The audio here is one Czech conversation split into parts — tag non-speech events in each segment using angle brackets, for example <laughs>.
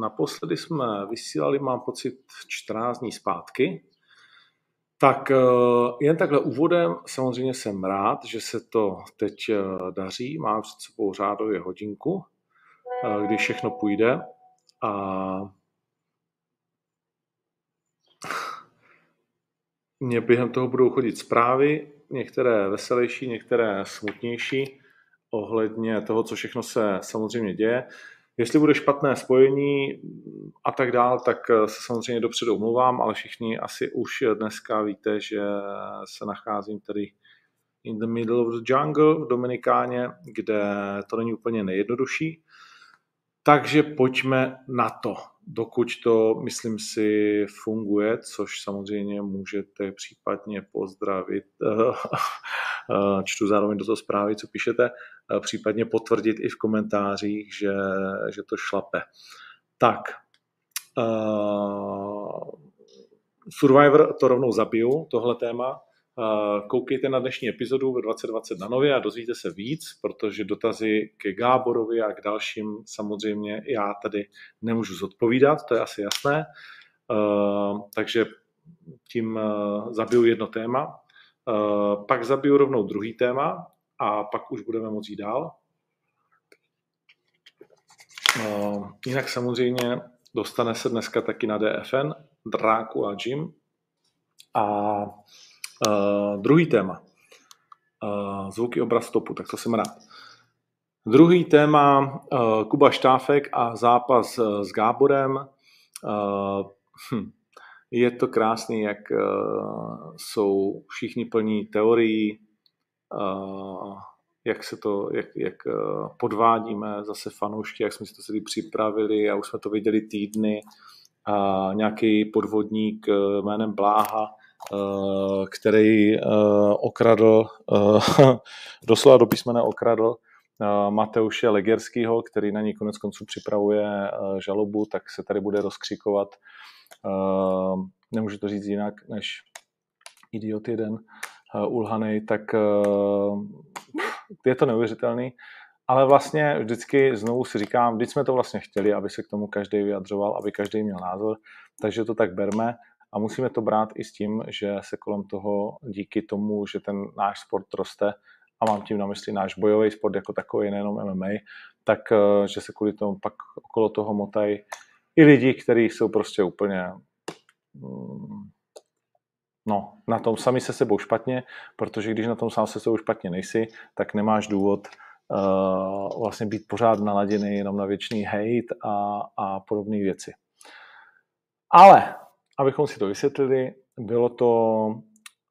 Naposledy jsme vysílali, mám pocit, 14 dní zpátky. Tak eh, jen takhle úvodem, samozřejmě jsem rád, že se to teď eh, daří. Mám před sebou řádově hodinku, kdy všechno půjde. A Mně během toho budou chodit zprávy, některé veselější, některé smutnější, ohledně toho, co všechno se samozřejmě děje. Jestli bude špatné spojení a tak dál, tak se samozřejmě dopředu omluvám, ale všichni asi už dneska víte, že se nacházím tady in the middle of the jungle v Dominikáně, kde to není úplně nejjednodušší. Takže pojďme na to dokud to, myslím si, funguje, což samozřejmě můžete případně pozdravit, eh, <laughs> čtu zároveň do toho zprávy, co píšete, eh, případně potvrdit i v komentářích, že, že to šlape. Tak, uh, Survivor to rovnou zabiju, tohle téma, Koukejte na dnešní epizodu ve 2020 na Nově a dozvíte se víc, protože dotazy ke Gáborovi a k dalším samozřejmě já tady nemůžu zodpovídat, to je asi jasné. Takže tím zabiju jedno téma, pak zabiju rovnou druhý téma a pak už budeme moct jít dál. Jinak samozřejmě dostane se dneska taky na DFN Dráku a Jim a Uh, druhý téma. Uh, zvuky obraz stopu, tak to jsem rád. Druhý téma, uh, Kuba Štáfek a zápas s Gáborem. Hm, je to krásný, jak jsou všichni plní teorií, jak se to, jak, jak uh, podvádíme zase fanoušky, jak jsme si to celý připravili a už jsme to viděli týdny. Uh, nějaký podvodník uh, jménem Bláha Eh, který eh, okradl, eh, <laughs> doslova do písmene okradl Mateuše Legerského, který na ní konec konců připravuje žalobu, tak se tady bude rozkřikovat. Nemůžu to říct jinak, než idiot jeden ulhanej, tak je to neuvěřitelný. Ale vlastně vždycky znovu si říkám, vždyť jsme to vlastně chtěli, aby se k tomu každý vyjadřoval, aby každý měl názor, takže to tak berme a musíme to brát i s tím, že se kolem toho díky tomu, že ten náš sport roste, a mám tím na mysli náš bojový sport jako takový, nejenom MMA, tak eh, že se kvůli tomu pak okolo toho motají i lidi, kteří jsou prostě úplně mm, no, na tom sami se sebou špatně, protože když na tom sám se sebou špatně nejsi, tak nemáš důvod uh, vlastně být pořád naladěný jenom na věčný hate a, a podobné věci. Ale abychom si to vysvětlili, bylo to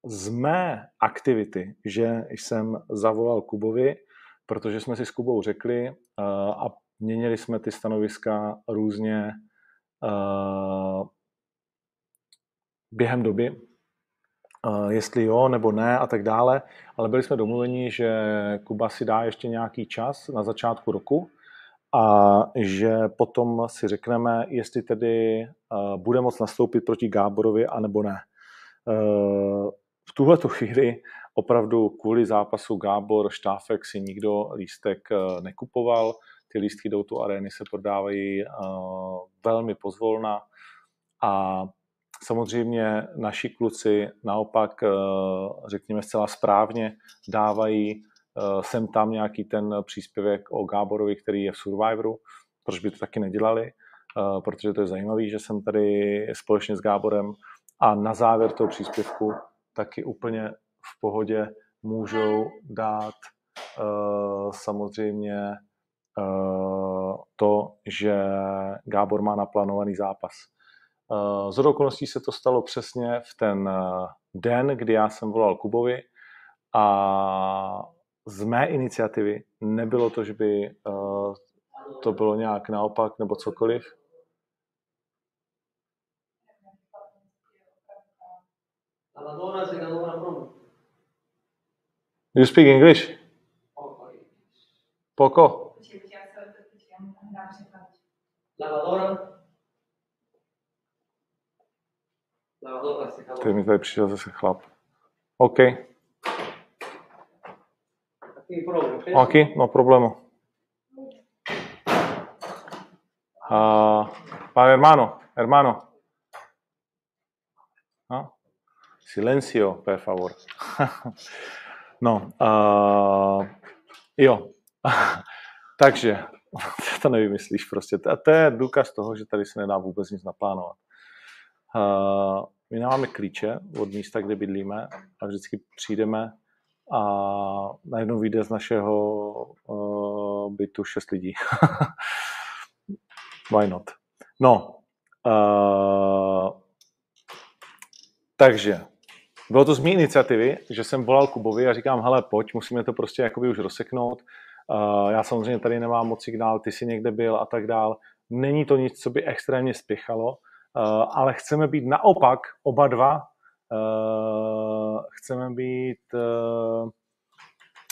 z mé aktivity, že jsem zavolal Kubovi, protože jsme si s Kubou řekli uh, a měnili jsme ty stanoviska různě uh, během doby, jestli jo nebo ne a tak dále, ale byli jsme domluveni, že Kuba si dá ještě nějaký čas na začátku roku, a že potom si řekneme, jestli tedy uh, bude moct nastoupit proti Gáborovi, anebo ne. Uh, v tuhle chvíli opravdu kvůli zápasu Gábor Štáfek si nikdo lístek nekupoval. Ty lístky do tu arény se prodávají velmi pozvolna a samozřejmě naši kluci naopak, uh, řekněme zcela správně, dávají Eh, sem tam nějaký ten příspěvek o Gáborovi, který je v Survivoru, proč by to taky nedělali, eh, protože to je zajímavé, že jsem tady společně s Gáborem a na závěr toho příspěvku taky úplně v pohodě můžou dát samozřejmě to, že Gábor má naplánovaný zápas. Eh, z okolností se to stalo přesně v ten eh, den, kdy já jsem volal Kubovi a z mé iniciativy nebylo to, že by eh, to bylo nějak naopak nebo cokoliv. You speak English? Poco. Lavadora. Teď mi tady přišel zase chlap. OK, ok? No problemo. Uh, pane hermano, hermano. No? Silencio, per favor. <laughs> no, uh, jo. <laughs> Takže, <laughs> to nevymyslíš prostě. A to je důkaz toho, že tady se nedá vůbec nic naplánovat. Uh, my nemáme klíče od místa, kde bydlíme a vždycky přijdeme a najednou vyjde z našeho uh, bytu šest lidí. <laughs> Why not? No, uh, takže bylo to z mé iniciativy, že jsem volal Kubovi a říkám, hele, pojď, musíme to prostě jakoby už rozseknout. Uh, já samozřejmě tady nemám moc signál, ty jsi někde byl a tak dál. Není to nic, co by extrémně spěchalo, ale chceme být naopak oba dva Uh, chceme být uh,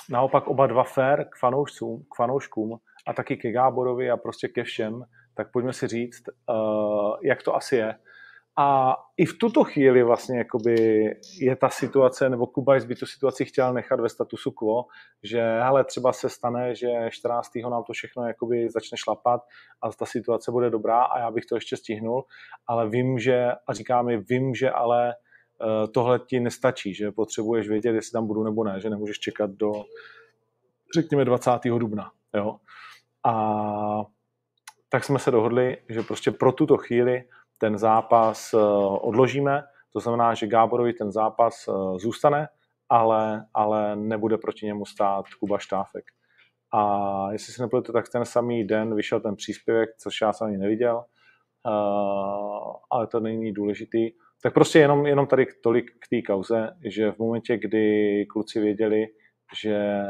naopak oba dva fair k fanoušcům, k fanouškům a taky ke Gáborovi a prostě ke všem, tak pojďme si říct, jak to asi je. A i v tuto chvíli vlastně jakoby je ta situace, nebo Kubajs by tu situaci chtěl nechat ve statusu quo, že hele, třeba se stane, že 14. nám to všechno jakoby začne šlapat a ta situace bude dobrá a já bych to ještě stihnul, ale vím, že, a říká mi, vím, že ale Eh, tohle ti nestačí, že potřebuješ vědět, jestli tam budu nebo ne, že nemůžeš čekat do, řekněme, 20. dubna. Jo? A tak jsme se dohodli, že prostě pro tuto chvíli ten zápas eh, odložíme, to znamená, že Gáborovi ten zápas eh, zůstane, ale, ale nebude proti němu stát Kuba Štáfek. A jestli si nepletu, tak ten samý den vyšel ten příspěvek, což já jsem ani neviděl, ale to není důležitý. Tak prostě jenom, jenom tady tolik k té kauze, že v momentě, kdy kluci věděli, že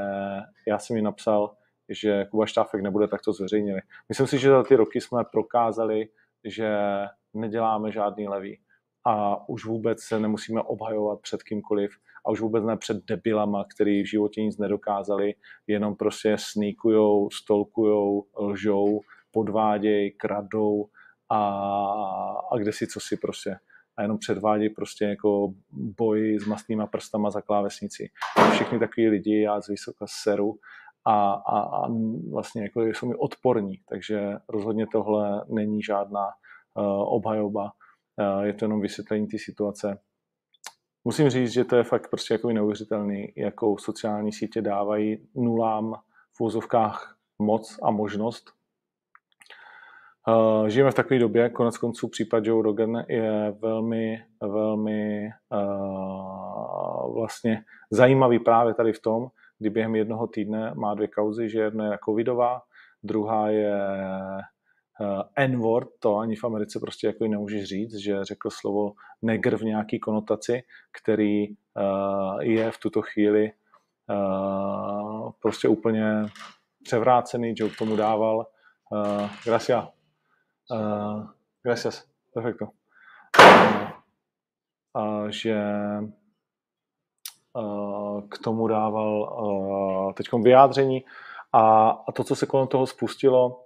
já jsem jim napsal, že Kuba Štáfek nebude, tak to zveřejnili. Myslím si, že za ty roky jsme prokázali, že neděláme žádný levý a už vůbec se nemusíme obhajovat před kýmkoliv a už vůbec ne před debilama, který v životě nic nedokázali, jenom prostě sníkujou, stolkujou, lžou, podvádějí, kradou a, a kde si co si prostě a jenom předvádějí prostě jako boj s mastnýma prstama za klávesnici. Všichni takový lidi, já z vysoka seru a, a, a vlastně jako jsou mi odporní, takže rozhodně tohle není žádná obhajoba, uh, je to jenom vysvětlení té situace. Musím říct, že to je fakt prostě jako neuvěřitelný, jakou sociální sítě dávají nulám v úzovkách moc a možnost Uh, žijeme v takové době, konec konců případ Joe Rogan je velmi, velmi vlastně zajímavý právě tady v tom, kdy během jednoho týdne má dvě kauzy, že jedna je covidová, druhá je N-word, to ani v Americe prostě jako nemůžeš říct, že řekl slovo negr v nějaký konotaci, který uh, je v tuto chvíli uh, prostě úplně převrácený, Joe k tomu dával. Gracias gracias, perfecto. Uh, že k tomu dával teď vyjádření a, a to, co se kolem toho spustilo,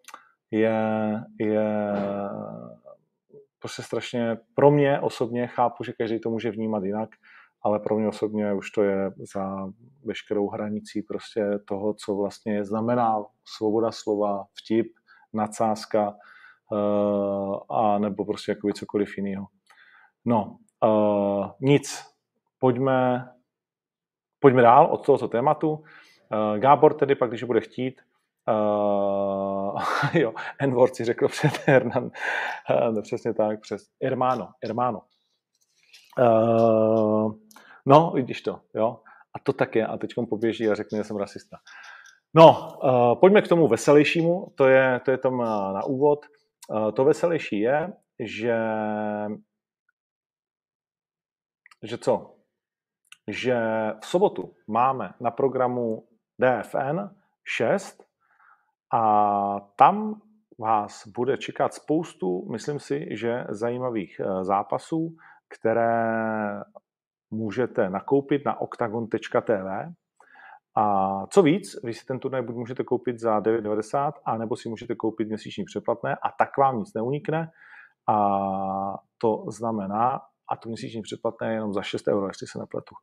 je, je prostě strašně pro mě osobně, chápu, že každý to může vnímat jinak, ale pro mě osobně už to je za veškerou hranicí prostě toho, co vlastně znamená svoboda slova, vtip, nadsázka, uh, a nebo prostě jako cokoliv jiného. No, uh, nic. Pojďme, pojďme dál od tohoto tématu. Uh, Gábor tedy pak, když bude chtít, uh, <laughs> jo, Enward si řekl před Hernan, uh, přesně tak, přes Hermano, Hermano. Uh, no, vidíš to, jo. A to tak je. A teď poběží a řekne, že jsem rasista. No, uh, pojďme k tomu veselějšímu, to je, to je tam na, úvod. Eh, to veselější je, že, že co? Že v sobotu máme na programu DFN 6 a tam vás bude čekat spoustu, myslím si, že zajímavých eh, zápasů, které můžete nakoupit na octagon.tv. A co víc, vy si ten turnaj buď můžete koupit za 9,90, anebo si můžete koupit měsíční přeplatné a tak vám nic neunikne. A to znamená, a to měsíční předplatné je jenom za 6 euro, jestli se nepletu.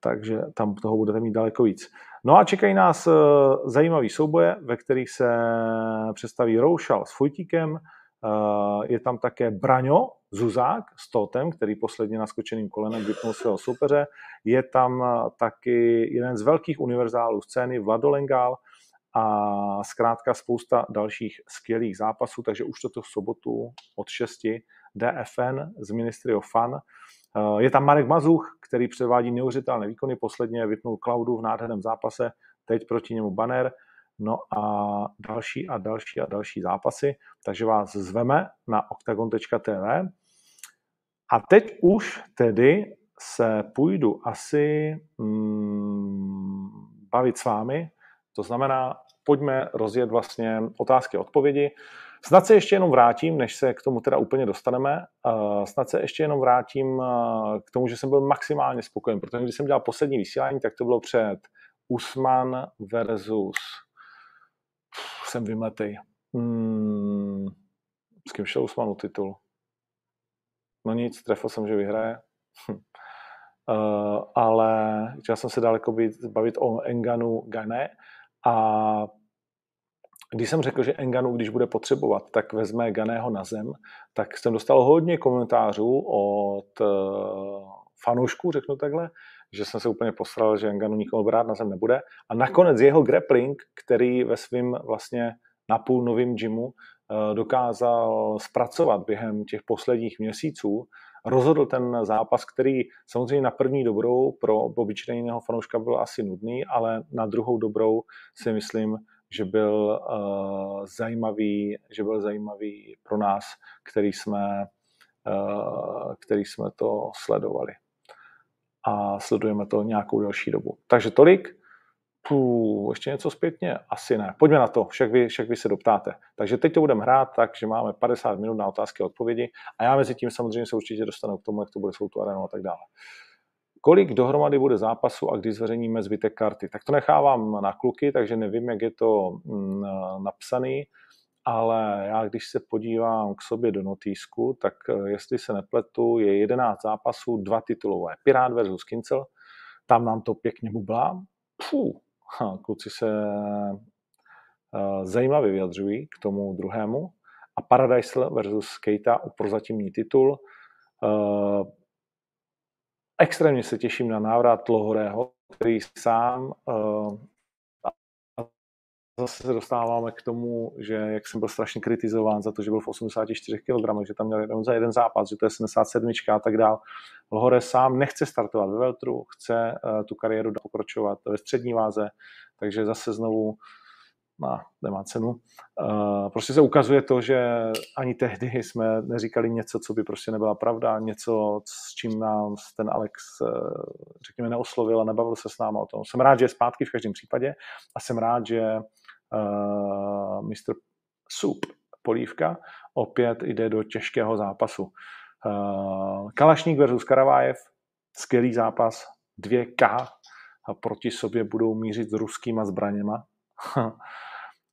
Takže tam toho budete mít daleko víc. No a čekají nás eh, zajímavý souboje, ve kterých se představí Roušal s Fujtíkem, eh, je tam také Braňo Zuzák s Totem, který posledně naskočeným kolenem vypnul svého soupeře. Je tam eh, taky jeden z velkých univerzálů scény, Vlado Lengál, a zkrátka spousta dalších skvělých zápasů, takže už toto v sobotu od 6 DFN z Ministry of Fun. Eh, je tam Marek Mazuch, který předvádí neuvěřitelné výkony, posledně vypnul Cloudu v nádherném zápase, teď proti němu banner, no a další a další a další zápasy, takže vás zveme na octagon.tv. A teď už tedy se půjdu asi mm, bavit s vámi, to znamená, pojďme rozjet vlastně otázky a odpovědi. Snad se ještě jenom vrátím, než se k tomu teda úplně dostaneme, uh, snad se ještě jenom vrátím uh, k tomu, že jsem byl maximálně spokojen, protože když jsem dělal poslední vysílání, tak to bylo před Usman versus jsem vymletej. Hmm, s kým šel Usmanu titul? No nic, trefil jsem, že vyhraje. uh, ale chtěl jsem se daleko bavit o Enganu Gane a když jsem řekl, že Enganu, když bude potřebovat, tak vezme Ganého na zem, tak jsem dostal hodně komentářů od uh, fanoušků, řeknu takhle, že jsem se úplně posral, že Enganu nikoho brát na zem nebude. A nakonec jeho grappling, který ve svém vlastně napůl novým gymu uh, dokázal zpracovat během těch posledních měsíců, rozhodl ten zápas, který samozřejmě na první dobrou pro obyčejného fanouška byl asi nudný, ale na druhou dobrou si myslím, že byl uh, zajímavý, že byl zajímavý pro nás, který jsme, uh, který jsme to sledovali. A sledujeme to nějakou delší dobu. Takže tolik. Puh, ještě něco zpětně? Asi ne. Pojďme na to, však vy, však vy se doptáte. Takže teď to budeme hrát tak, že máme 50 minut na otázky a odpovědi a já mezi tím samozřejmě se určitě dostanu k tomu, jak to bude s tu arenou a tak dále. Kolik dohromady bude zápasu a kdy zveřejníme zbytek karty? Tak to nechávám na kluky, takže nevím, jak je to mm, napsaný, ale já když se podívám k sobě do notýsku, tak eh, jestli se nepletu, je 11 zápasů, dva titulové. Pirát versus Kincel, tam nám to pěkně bublá. Puh, kluci se uh, zajímavě vyjadřují k tomu druhému. A Paradise versus Keita o prozatímní titul. Extrémně se těším na návrat Lohorého, který sám uh, zase se dostáváme k tomu, že jak jsem byl strašně kritizován za to, že byl v 84 kg, že tam měl jenom za jeden zápas, že to je 77 a tak dál. Lohore sám nechce startovat ve Veltru, chce uh, tu kariéru pokračovat ve střední váze, takže zase znovu má, nemá cenu. Uh, prostě se ukazuje to, že ani tehdy jsme neříkali něco, co by prostě nebyla pravda, něco, s čím nám ten Alex, uh, řekněme, neoslovil a nebavil se s náma o tom. Jsem rád, že je zpátky v každém případě a jsem rád, že uh, Mr. Soup Polívka opět jde do těžkého zápasu. Uh, Kalašník versus Karavájev, skvělý zápas, 2K a proti sobě budou mířit s ruskýma zbraněma. <laughs>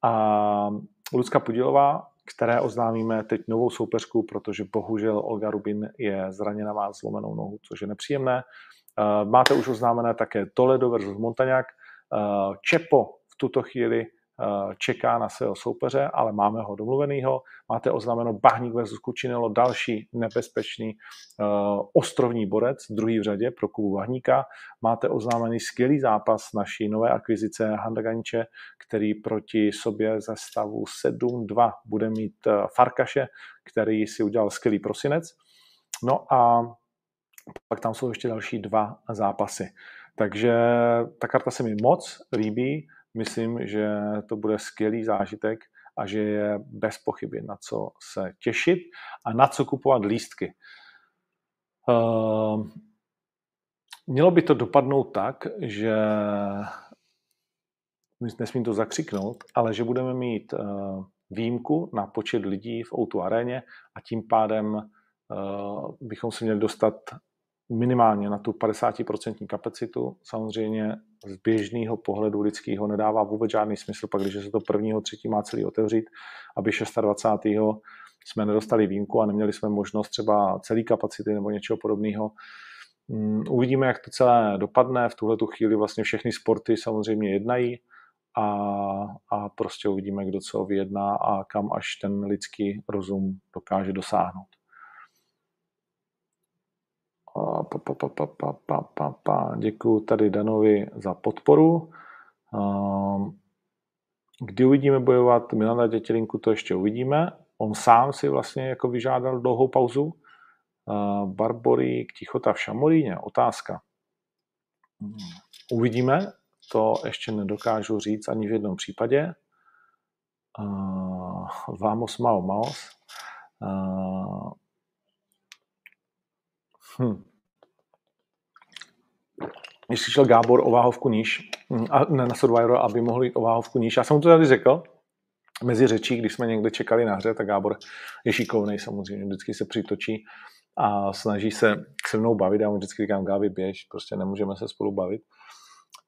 a Lucka Pudilová, které oznámíme teď novou soupeřku, protože bohužel Olga Rubin je zraněna, má zlomenou nohu, což je nepříjemné. Uh, máte už oznámené také Toledo versus Montagnac. Uh, Čepo v tuto chvíli Eh, čeká na svého soupeře, ale máme ho domluvenýho. Máte oznámeno Bahník versus Kučinelo, další nebezpečný uh, ostrovní borec, druhý v řadě pro Kubu Bahníka. Máte oznámený skvělý zápas naší nové akvizice Handaganiče, který proti sobě ze stavu 7-2 bude mít uh, Farkaše, který si udělal skvělý prosinec. No a pak tam jsou ještě další dva zápasy. Takže ta karta se mi moc líbí myslím, že to bude skvělý zážitek a že je bez pochyby na co se těšit a na co kupovat lístky. Uh, mělo by to dopadnout tak, že nesmím to zakřiknout, ale že budeme mít uh, výjimku na počet lidí v Outu aréně a tím pádem uh, bychom se měli dostat minimálně na tu 50% kapacitu. Samozřejmě z běžného pohledu lidského nedává vůbec žádný smysl, pak když se to prvního, třetí má celý otevřít, aby 26. jsme nedostali výjimku a neměli jsme možnost třeba celý kapacity nebo něčeho podobného. Mm, uvidíme, jak to celé dopadne. V tuhle tu chvíli vlastně všechny sporty samozřejmě jednají a, a prostě uvidíme, kdo co vyjedná a kam až ten lidský rozum dokáže dosáhnout. Pa, pa, pa, pa, pa, pa, pa, pa. Děkuji tady Danovi za podporu. Kdy uvidíme bojovat Milana Dětělinku, to ještě uvidíme. On sám si vlastně jako vyžádal dlouhou pauzu. Barborík, Tichota v Šamoríně, otázka. Uvidíme, to ještě nedokážu říct ani v jednom případě. Vamos Mao Maos. Hm. Když šel Gábor o váhovku níž, hm, a ne na Survivor, aby mohli o váhovku níž. Já jsem mu to tady řekl, mezi řečí, když jsme někde čekali na hře, tak Gábor je šikovný samozřejmě, vždycky se přitočí a snaží se se mnou bavit. Já mu vždycky říkám, Gávi, běž, prostě nemůžeme se spolu bavit.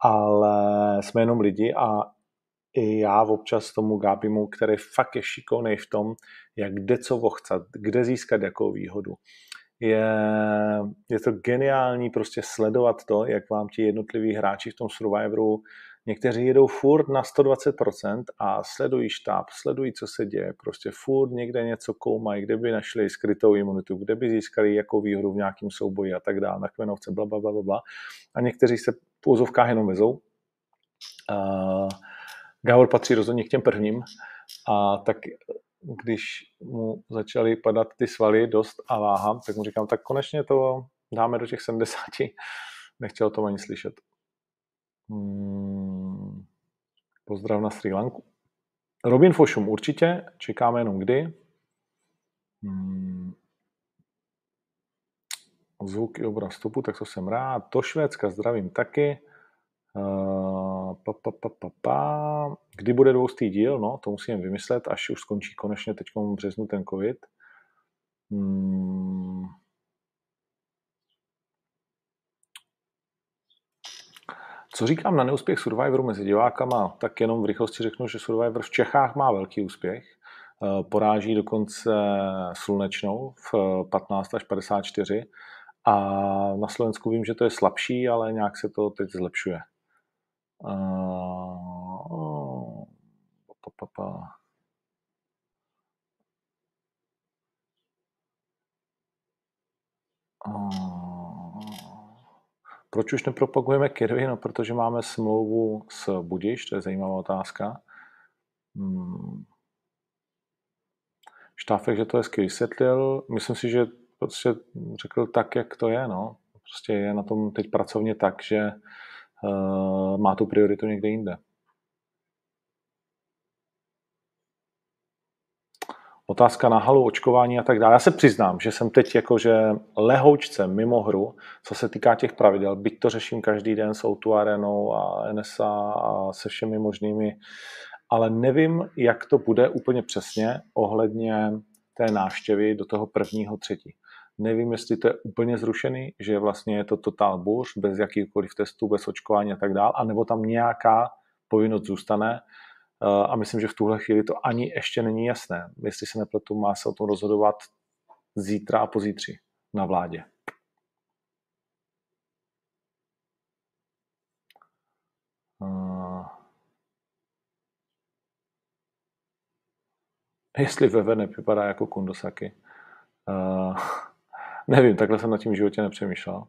Ale jsme jenom lidi a i já občas tomu Gábimu, který fakt je šikovný v tom, jak kde co vochcat, kde získat jakou výhodu je, je to geniální prostě sledovat to, jak vám ti jednotliví hráči v tom Survivoru, někteří jedou furt na 120% a sledují štáb, sledují, co se děje, prostě furt někde něco koumají, kde by našli skrytou imunitu, kde by získali jakou výhodu v nějakém souboji a tak dále, na kmenovce, bla, bla, bla, bla. A někteří se v úzovkách jenom vezou. Uh, Gavor patří rozhodně k těm prvním a tak když mu začaly padat ty svaly dost a váha, tak mu říkám, tak konečně to dáme do těch 70. Nechtěl o tom ani slyšet. Hmm. Pozdrav na Sri Lanku. Robin Fošum určitě, čekáme jenom kdy. Hmm. Zvuk i obraz stopu, tak to jsem rád. To Švédska zdravím taky. Uh, pa, pa, pa, pa. Kdy bude dvoustý díl? No, to musím vymyslet, až už skončí konečně teď v březnu ten covid. Hmm. Co říkám na neúspěch Survivoru mezi divákama? Tak jenom v rychlosti řeknu, že Survivor v Čechách má velký úspěch. Poráží dokonce slunečnou v 15 až 54 a na Slovensku vím, že to je slabší, ale nějak se to teď zlepšuje. Uh, pa, pa, pa. Proč už nepropagujeme kirvy? No, protože máme smlouvu s Budiš, to je zajímavá otázka. Hmm. Štáfek, že to hezky vysvětlil. Myslím si, že prostě řekl tak, jak to je. No. Prostě je na tom teď pracovně tak, že má tu prioritu někde jinde. Otázka na halu, očkování a tak dále. Já se přiznám, že jsem teď jakože lehoučce mimo hru, co se týká těch pravidel, byť to řeším každý den s Outu Arenou a NSA a se všemi možnými, ale nevím, jak to bude úplně přesně ohledně té návštěvy do toho prvního třetí. Nevím, jestli to je úplně zrušený, že vlastně je to totál buř, bez jakýchkoliv testů, bez očkování a tak dále, anebo tam nějaká povinnost zůstane. Eh, a myslím, že v tuhle chvíli to ani ještě není jasné. Jestli se nepletu, má se o tom rozhodovat zítra a pozítří na vládě. Uh, jestli Veve nevypadá jako Kundosaki. Uh, Nevím, takhle jsem na tím v životě nepřemýšlel.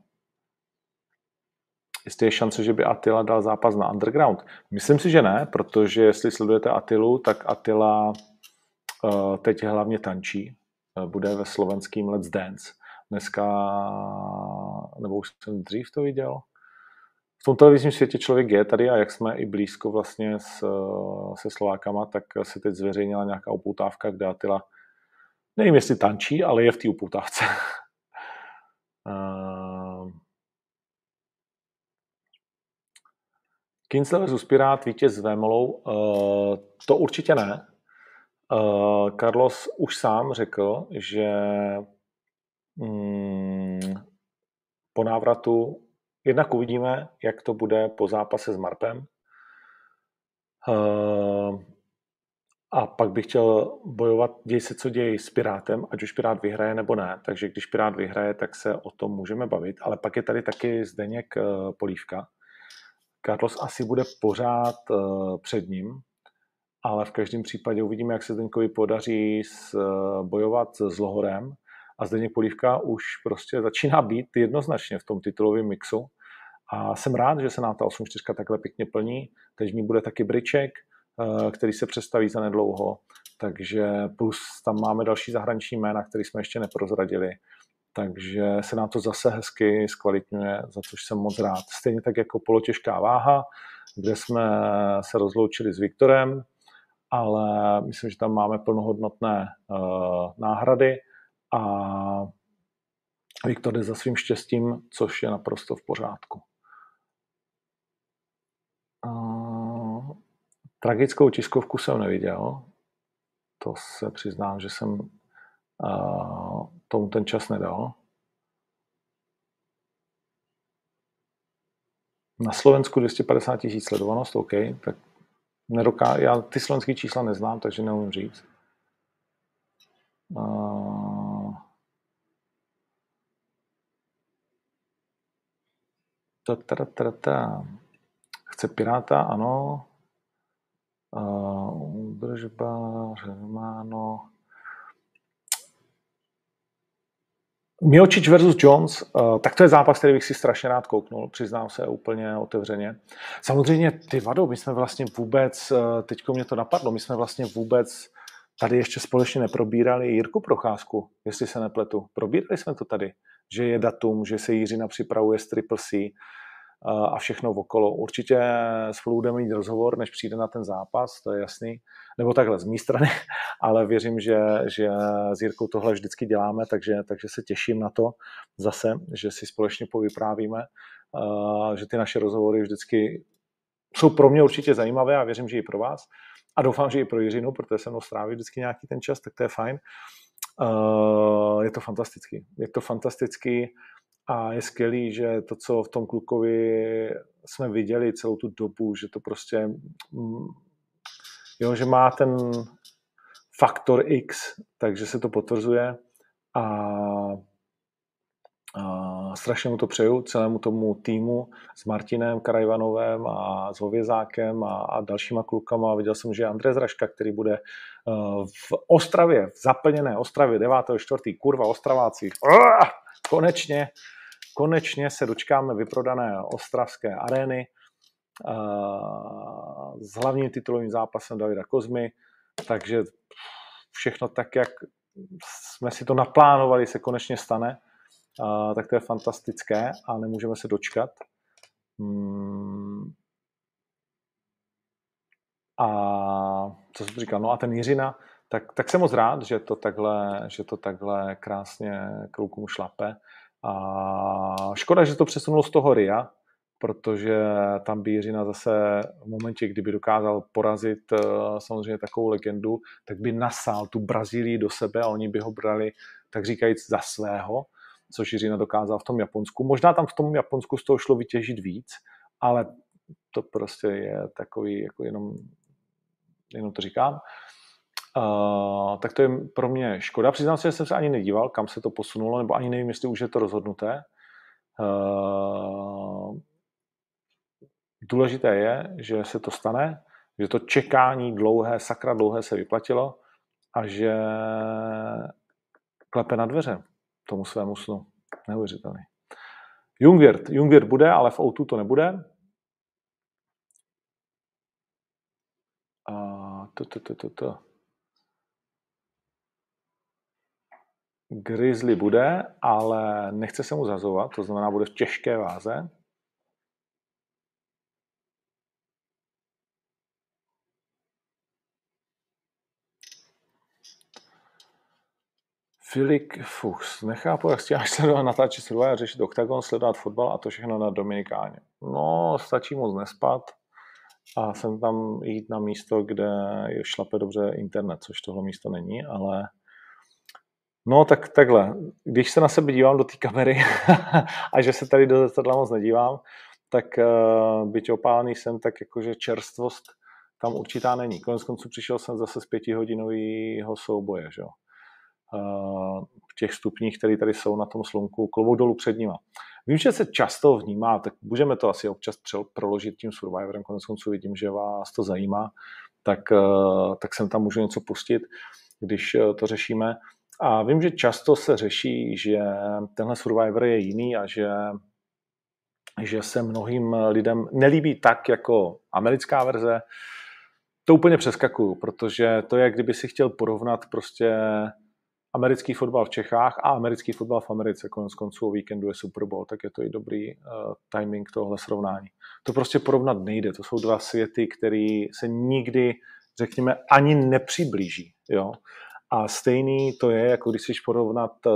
Jestli je šance, že by Attila dal zápas na Underground? Myslím si, že ne, protože jestli sledujete Attilu, tak Attila uh, teď hlavně tančí. Uh, bude ve slovenským Let's Dance. Dneska, nebo už jsem dřív to viděl, v tom televizním světě člověk je tady a jak jsme i blízko vlastně s, se Slovákama, tak se teď zveřejnila nějaká upoutávka, kde Attila, nevím jestli tančí, ale je v té upoutávce. <laughs> Uh, Kinsle vs. Pirát, vítěz s Vémolou, uh, to určitě ne. Uh, Carlos už sám řekl, že um, po návratu jednak uvidíme, jak to bude po zápase s Marpem. Uh, a pak bych chtěl bojovat, děj se, co děje s Pirátem, ať už Pirát vyhraje nebo ne. Takže když Pirát vyhraje, tak se o tom můžeme bavit. Ale pak je tady taky Zdeněk uh, Polívka. Carlos asi bude pořád uh, před ním, ale v každém případě uvidíme, jak se Zdeňkovi podaří uh, bojovat s Lohorem. A Zdeněk Polívka už prostě začíná být jednoznačně v tom titulovém mixu. A jsem rád, že se nám ta 8.4 takhle pěkně plní. Teď ní bude taky Briček, eh, který se představí za nedlouho. Takže plus tam máme další zahraniční jména, který jsme ještě neprozradili. Takže se nám to zase hezky zkvalitňuje, za což jsem moc rád. Stejně tak jako polotěžká váha, kde jsme se rozloučili s Viktorem, ale myslím, že tam máme plnohodnotné uh, náhrady a Viktor jde za svým štěstím, což je naprosto v pořádku. Uh, tragickou tiskovku jsem neviděl. To se přiznám, že jsem tomu ten čas nedal. Na Slovensku 250 tisíc sledovanost, OK, tak nedoká, já ty slovenské čísla neznám, takže neumím říct. Uh, ta, ta, ta, ta. Chce Piráta, ano. Udržba, Řemáno. Miočič versus Jones, uh, tak to je zápas, který bych si strašně rád kouknul, přiznám se úplně otevřeně. Samozřejmě, ty vado, my jsme vlastně vůbec, uh, teďko mě to napadlo, my jsme vlastně vůbec tady ještě společně neprobírali Jirku Procházku, jestli se nepletu. Probírali jsme to tady, že je datum, že se Jiřina připravuje s Triple C, a všechno okolo. Určitě spolu budeme mít rozhovor, než přijde na ten zápas, to je jasný. Nebo takhle z mé strany, <laughs> ale věřím, že, že s Jirkou tohle vždycky děláme, takže, takže se těším na to zase, že si společně povyprávíme, že ty naše rozhovory vždycky jsou pro mě určitě zajímavé a věřím, že i pro vás. A doufám, že i pro Jiřinu, protože se mnou stráví vždycky nějaký ten čas, tak to je fajn. Je to fantastický. Je to fantastický a je skvělý, že to, co v tom klukovi jsme viděli celou tu dobu, že to prostě, mm, jo, že má ten faktor X, takže se to potvrzuje a, a strašně mu to přeju, celému tomu týmu s Martinem Karajvanovem a s Hovězákem a, a dalšíma klukama. Viděl jsem, že Andrej Zraška, který bude uh, v Ostravě, v zaplněné Ostravě 9.4. kurva Ostraváci. Konečně konečně se dočkáme vyprodané ostravské arény s hlavním titulovým zápasem Davida Kozmy, takže všechno tak, jak jsme si to naplánovali, se konečně stane, tak to je fantastické a nemůžeme se dočkat. Hmm. A co jsem říkal, no a ten Jiřina, tak, tak jsem moc rád, že to takhle, že to takhle krásně klukům šlape. A škoda, že to přesunulo z toho RIA, protože tam by Jiřina zase v momentě, kdyby dokázal porazit eh, samozřejmě takovou legendu, tak by nasál tu Brazílii do sebe a oni by ho brali, tak říkajíc, za svého, což Jiřina dokázal v tom Japonsku. Možná tam v tom Japonsku z toho šlo vytěžit víc, ale to prostě je takový, jako jenom, jenom to říkám. Uh, tak to je pro mě škoda. Přiznám se, že jsem se ani nedíval, kam se to posunulo, nebo ani nevím, jestli už je to rozhodnuté. Uh, důležité je, že se to stane, že to čekání dlouhé, sakra dlouhé se vyplatilo a že klepe na dveře tomu svému snu. Neuvěřitelný. Jungwirth. Jungwirth bude, ale v O2 to nebude. A to, to, to, to, to. Grizzly bude, ale nechce se mu zazovat, to znamená, bude v těžké váze. Filik Fuchs. Nechápu, jak stíháš sledovat natáčet a řešit oktagon, sledovat fotbal a to všechno na Dominikáně. No, stačí moc nespat a jsem tam jít na místo, kde je šlape dobře internet, což tohle místo není, ale No tak takhle, když se na sebe dívám do té kamery <laughs> a že se tady do zrcadla moc nedívám, tak uh, byť opálený jsem, tak jakože čerstvost tam určitá není. Konec konců přišel jsem zase z pětihodinového souboje, že jo. Uh, v těch stupních, které tady jsou na tom slunku, klobouk dolů před nima. Vím, že se často vnímá, tak můžeme to asi občas proložit tím Survivorem, konec konců vidím, že vás to zajímá, tak, uh, tak sem tam můžu něco pustit, když to řešíme. A vím, že často se řeší, že tenhle Survivor je jiný a že, že se mnohým lidem nelíbí tak jako americká verze. To úplně přeskakuju, protože to je, kdyby si chtěl porovnat prostě americký fotbal v Čechách a americký fotbal v Americe. Konec konců o víkendu je Super Bowl, tak je to i dobrý uh, timing tohle srovnání. To prostě porovnat nejde. To jsou dva světy, které se nikdy, řekněme, ani nepřiblíží. Jo? A stejný to je, jako když si porovnat eh,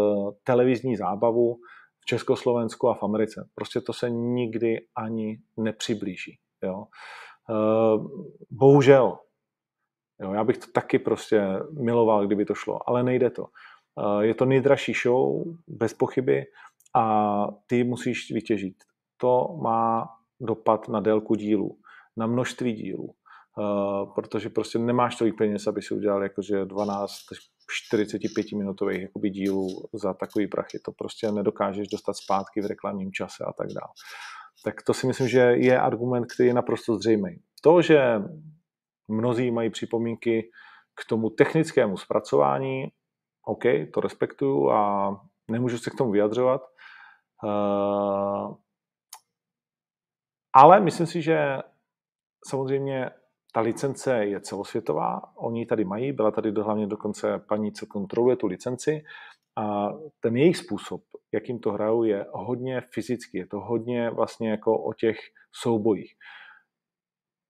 televizní zábavu v Československu a v Americe. Prostě to se nikdy ani nepřiblíží. Jo. Eh, bohužel. Jo, já bych to taky prostě miloval, kdyby to šlo, ale nejde to. Eh, je to nejdražší show, bez pochyby, a ty musíš vytěžit. To má dopad na délku dílu, na množství dílů. Uh, protože prostě nemáš tolik peněz, aby si udělal jakože 12 45 minutových jakoby dílů za takový prachy. To prostě nedokážeš dostat zpátky v reklamním čase a tak dále. Tak to si myslím, že je argument, který je naprosto zřejmý. To, že mnozí mají připomínky k tomu technickému zpracování, OK, to respektuju a nemůžu se k tomu vyjadřovat. Uh, ale myslím si, že samozřejmě ta licence je celosvětová, oni tady mají, byla tady hlavně dokonce paní, co kontroluje tu licenci a ten jejich způsob, jakým to hrajou, je hodně fyzický, je to hodně vlastně jako o těch soubojích.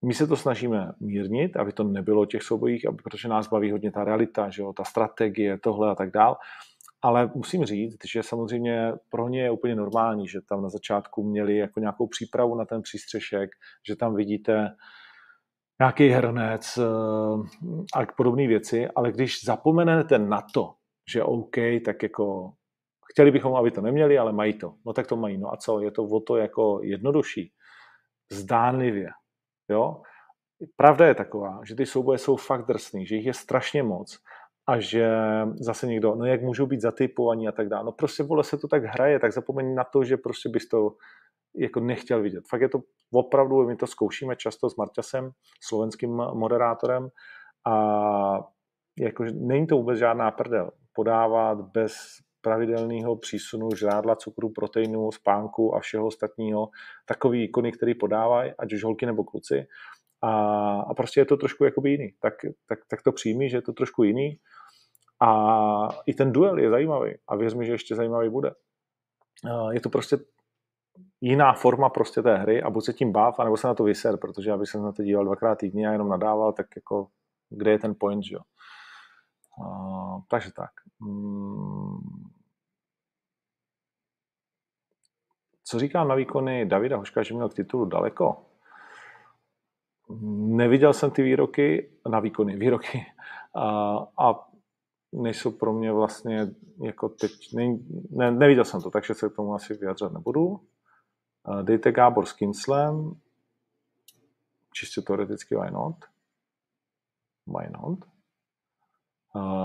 My se to snažíme mírnit, aby to nebylo o těch soubojích, protože nás baví hodně ta realita, že jo, ta strategie, tohle a tak dál. Ale musím říct, že samozřejmě pro ně je úplně normální, že tam na začátku měli jako nějakou přípravu na ten přístřešek, že tam vidíte nějaký hrnec eh, a podobné věci, ale když zapomenete na to, že OK, tak jako chtěli bychom, aby to neměli, ale mají to. No tak to mají. No a co? Je to o to jako jednodušší. Zdánlivě. Jo? Pravda je taková, že ty souboje jsou fakt drsný, že jich je strašně moc a že zase někdo, no jak můžou být zatypovaní a tak dále. No prostě vole se to tak hraje, tak zapomeň na to, že prostě bys to jako nechtěl vidět. Fakt je to opravdu, my to zkoušíme často s Marťasem, slovenským moderátorem a jakože není to vůbec žádná prdel. Podávat bez pravidelného přísunu žrádla, cukru, proteinu, spánku a všeho ostatního, takový ikony, který podávají, ať už holky nebo kluci. A, a prostě je to trošku jakoby jiný. Tak, tak, tak to přijmi, že je to trošku jiný. A i ten duel je zajímavý. A věř mi, že ještě zajímavý bude. Je to prostě jiná forma prostě té hry a buď se tím báv, anebo se na to vyser, protože aby se na to díval dvakrát týdně a jenom nadával, tak jako kde je ten point, že jo. Uh, takže tak. Hmm. Co říká na výkony Davida Hoška, že měl k titulu daleko? Neviděl jsem ty výroky, na výkony, výroky. A, a nejsou pro mě vlastně jako teď, ne, ne, neviděl jsem to, takže se k tomu asi vyjadřovat nebudu. Dejte Gábor s Kinslem, čistě teoreticky why not? Why not?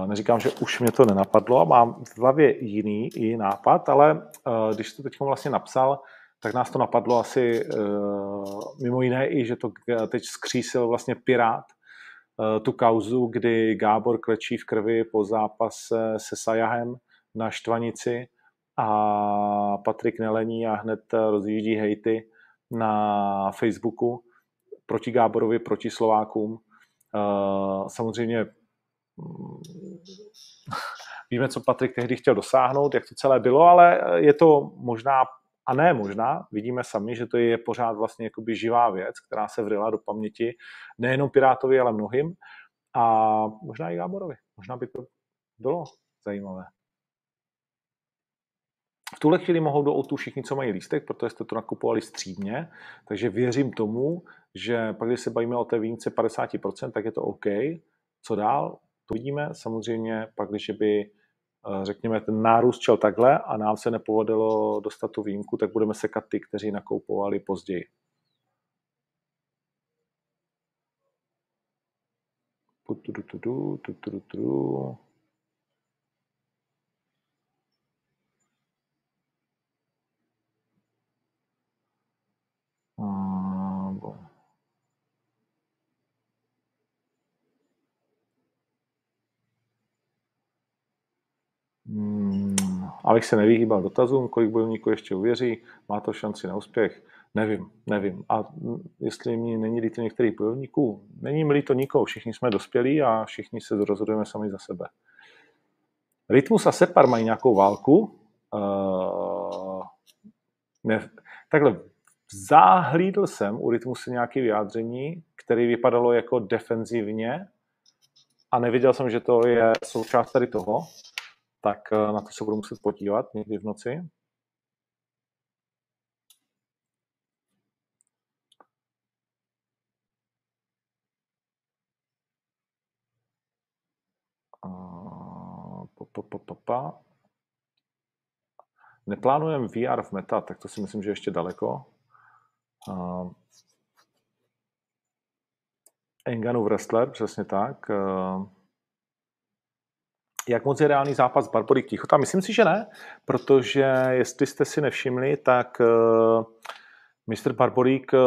Neříkám, že už mě to nenapadlo, mám v hlavě jiný, jiný nápad, ale když to teď vlastně napsal, tak nás to napadlo asi mimo jiné i, že to teď skřísil vlastně Pirát, tu kauzu, kdy Gábor klečí v krvi po zápase se Sajahem na Štvanici a Patrik nelení a hned rozjíždí hejty na Facebooku proti Gáborovi, proti Slovákům. Eh, samozřejmě mm, víme, co Patrik tehdy chtěl dosáhnout, jak to celé bylo, ale je to možná, a ne možná, vidíme sami, že to je pořád vlastně jakoby živá věc, která se vrila do paměti nejenom Pirátovi, ale mnohým a možná i Gáborovi. Možná by to bylo zajímavé. V tuhle chvíli mohou do o všichni, co mají lístek, protože jste to nakupovali střídně, takže věřím tomu, že pak, když se bavíme o té výjimce 50%, tak je to OK. Co dál? To vidíme. Samozřejmě pak, když by eh, řekněme, ten nárůst šel takhle a nám se nepovedlo dostat tu výjimku, tak budeme sekat ty, kteří nakoupovali později. Tutututu, tutututu. A, abych se nevyhýbal dotazům, kolik bojovníků ještě uvěří, má to šanci na úspěch, nevím, nevím. A jestli mi není líto některých bojovníků, není mi líto nikoho, všichni jsme dospělí a všichni se rozhodujeme sami za sebe. Rytmus a Separ mají nějakou válku. Uh, ne, takhle, zahlídl jsem u Rytmusu nějaké vyjádření, které vypadalo jako defenzivně a neviděl jsem, že to je součást tady toho tak eh, na to se budu muset podívat někdy v noci. Pa, pa, pa, pa. Neplánujeme VR v meta, tak to si myslím, že ještě daleko. Uh, Enganův wrestler, přesně tak. Uh, jak moc je reálný zápas Barbory Tichota? Myslím si, že ne, protože jestli jste si nevšimli, tak uh, Mr. Barborík uh,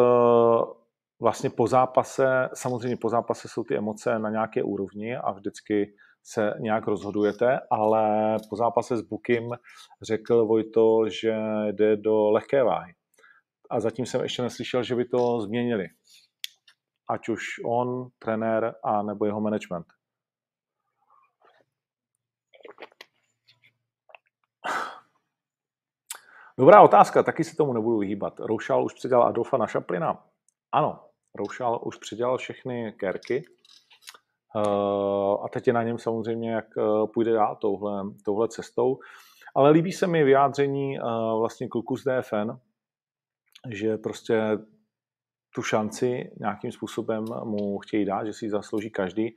vlastně po zápase, samozřejmě po zápase jsou ty emoce na nějaké úrovni a vždycky se nějak rozhodujete, ale po zápase s Bukim řekl Vojto, že jde do lehké váhy. A zatím jsem ještě neslyšel, že by to změnili. Ať už on, trenér, a nebo jeho management. Dobrá otázka, taky se tomu nebudu vyhýbat. Roušal už předělal Adolfa na Šaplina? Ano, Roušal už předělal všechny kérky uh, a teď je na něm samozřejmě, jak uh, půjde dál touhle, touhle cestou. Ale líbí se mi vyjádření uh, vlastně kluku z DFN, že prostě tu šanci nějakým způsobem mu chtějí dát, že si ji zaslouží každý.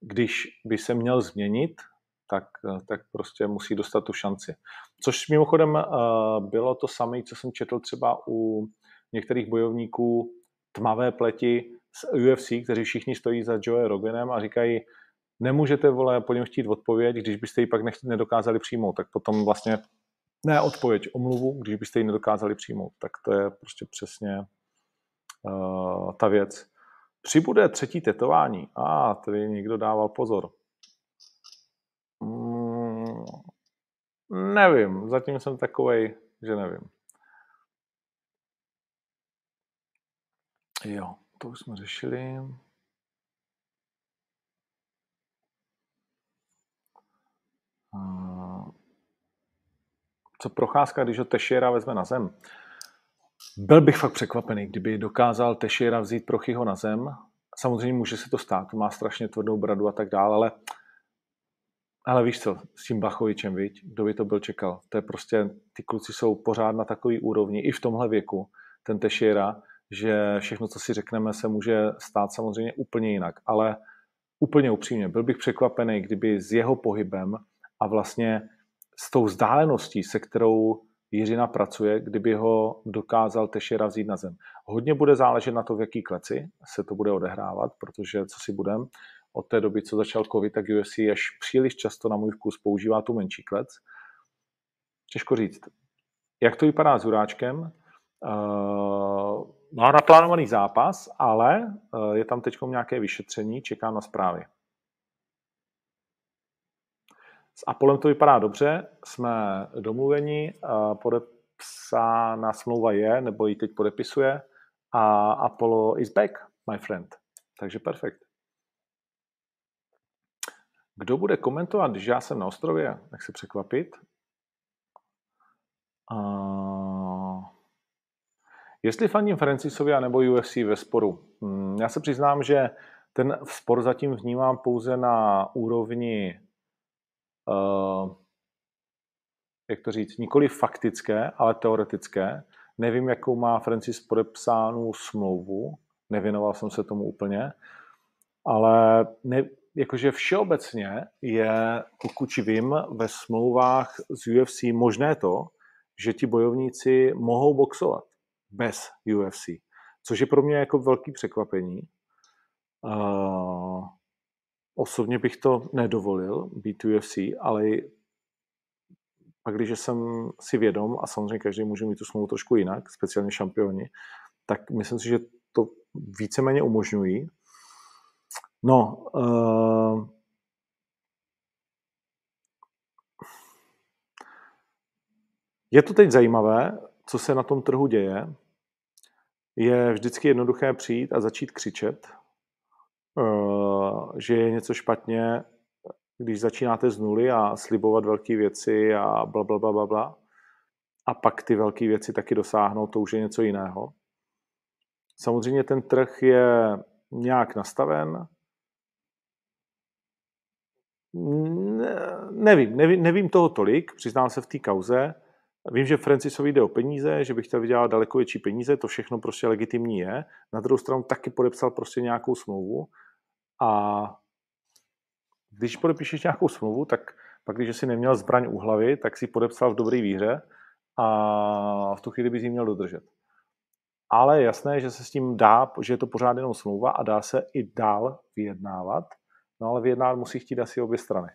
Když by se měl změnit, tak, tak prostě musí dostat tu šanci. Což mimochodem eh, bylo to samé, co jsem četl třeba u některých bojovníků tmavé pleti z UFC, kteří všichni stojí za Joe Roganem a říkají, nemůžete vole po něm chtít odpověď, když byste ji pak nedokázali přijmout, tak potom vlastně ne odpověď, omluvu, když byste ji nedokázali přijmout. Tak to je prostě přesně uh, ta věc. Přibude třetí tetování. A ah, tady někdo dával pozor. Nevím, zatím jsem takovej, že nevím. Jo, to už jsme řešili. Co procházka, když ho Tešera vezme na zem? Byl bych fakt překvapený, kdyby dokázal Tešera vzít Prochyho na zem. Samozřejmě může se to stát, má strašně tvrdou bradu a tak dále, ale ale víš co, s tím Blachovičem, viď? kdo by to byl čekal? To je prostě, ty kluci jsou pořád na takový úrovni, i v tomhle věku, ten Tešera, že všechno, co si řekneme, se může stát samozřejmě úplně jinak. Ale úplně upřímně, byl bych překvapený, kdyby s jeho pohybem a vlastně s tou vzdáleností, se kterou Jiřina pracuje, kdyby ho dokázal Tešera vzít na zem. Hodně bude záležet na to, v jaký kleci se to bude odehrávat, protože co si budem, od té doby, co začal covid, tak UFC až příliš často na můj vkus používá tu menší klec. Těžko říct. Jak to vypadá s Juráčkem? Uh, má naplánovaný zápas, ale uh, je tam teď nějaké vyšetření, čekám na zprávy. S Apolem to vypadá dobře, jsme domluveni, uh, podepsána smlouva je, nebo ji teď podepisuje a Apollo is back, my friend. Takže perfekt. Kdo bude komentovat, když já jsem na ostrově, nech se překvapit. A... Jestli fandím Francisovi nebo UFC ve sporu? Hmm, já se přiznám, že ten spor zatím vnímám pouze na úrovni, uh, jak to říct, nikoli faktické, ale teoretické. Nevím, jakou má Francis podepsánou smlouvu, nevěnoval jsem se tomu úplně, ale ne, jakože všeobecně je, pokud vím, ve smlouvách z UFC možné to, že ti bojovníci mohou boxovat bez UFC, což je pro mě jako velký překvapení. Uh, osobně bych to nedovolil být UFC, ale pak když jsem si vědom, a samozřejmě každý může mít tu smlouvu trošku jinak, speciálně šampioni, tak myslím si, že to víceméně umožňují. No, uh, je to teď zajímavé, co se na tom trhu děje. Je vždycky jednoduché přijít a začít křičet, uh, že je něco špatně, když začínáte z nuly a slibovat velké věci a bla, bla, bla, bla, bla. A pak ty velké věci taky dosáhnou, to už je něco jiného. Samozřejmě ten trh je nějak nastaven. Ne, nevím, nevím, nevím toho tolik, přiznám se v té kauze. Vím, že Francisovi jde o peníze, že bych chtěl vydělat daleko větší peníze, to všechno prostě legitimní je. Na druhou stranu taky podepsal prostě nějakou smlouvu a když podepíšeš nějakou smlouvu, tak pak, když jsi neměl zbraň u hlavy, tak si podepsal v dobré víře a v tu chvíli bys ji měl dodržet. Ale jasné, že se s tím dá, že je to pořád jenom smlouva a dá se i dál vyjednávat, no ale vyjednávat musí chtít asi obě strany.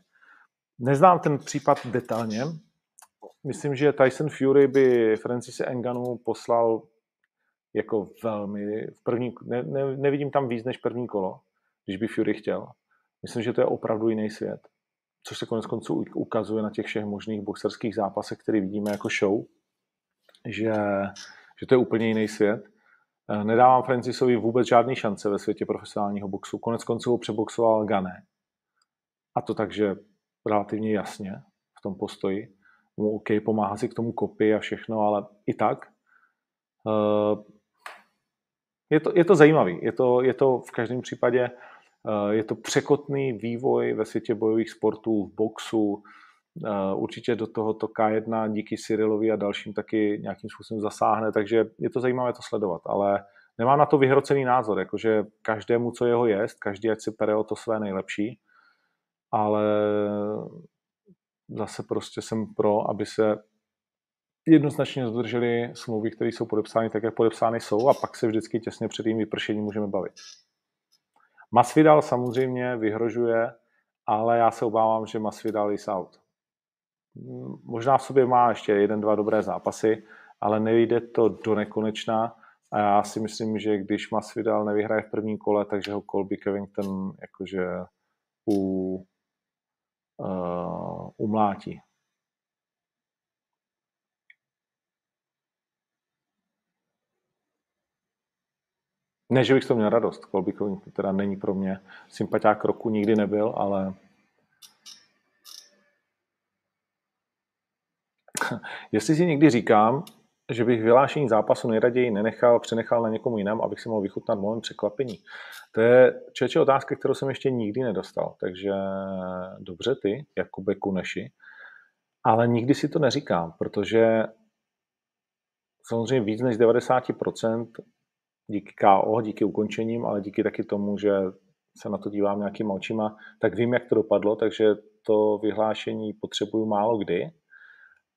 Neznám ten případ detailně. Myslím, že Tyson Fury by Francise Enganu poslal jako velmi v první, ne, ne, nevidím tam víc než první kolo, když by Fury chtěl. Myslím, že to je opravdu jiný svět. Což se konec konců ukazuje na těch všech možných boxerských zápasech, které vidíme jako show, že, že to je úplně jiný svět. Eh, nedávám Francisovi vůbec žádný šance ve světě profesionálního boxu. Konec konců ho přeboxoval Gané. A to takže relativně jasně v tom postoji. Mu OK, pomáhá si k tomu kopy a všechno, ale i tak. Eh, je to, je to zajímavý. Je to, je to v každém případě Eh, je to překotný vývoj ve světě bojových sportů, v boxu. Určitě do tohoto K1 díky Cyrilovi a dalším taky nějakým způsobem zasáhne, takže je to zajímavé to sledovat, ale nemám na to vyhrocený názor, jakože každému, co jeho jest, každý ať si pere o to své nejlepší, ale zase prostě jsem pro, aby se jednoznačně zdrželi smlouvy, které jsou podepsány tak, jak podepsány jsou a pak se vždycky těsně před jejím vypršením můžeme bavit. Masvidal samozřejmě vyhrožuje, ale já se obávám, že Masvidal is out. Možná v sobě má ještě jeden, dva dobré zápasy, ale nejde to do nekonečna a já si myslím, že když Masvidal nevyhraje v prvním kole, takže ho Colby Covington jakože u, uh, umlátí. Ne, že bych to měl radost. Colby Covington teda není pro mě sympatiák roku, nikdy nebyl, ale <laughs> jestli si někdy říkám, že bych vyhlášení zápasu nejraději nenechal, přenechal na někomu jiném, abych si mohl vychutnat mojem překvapení. To je čeče otázka, kterou jsem ještě nikdy nedostal. Takže dobře ty, Jakube Kuneši. Ale nikdy si to neříkám, protože samozřejmě víc než 90% díky KO, díky ukončením, ale díky taky tomu, že se na to dívám nějakýma očima, tak vím, jak to dopadlo, takže to vyhlášení potřebuju málo kdy.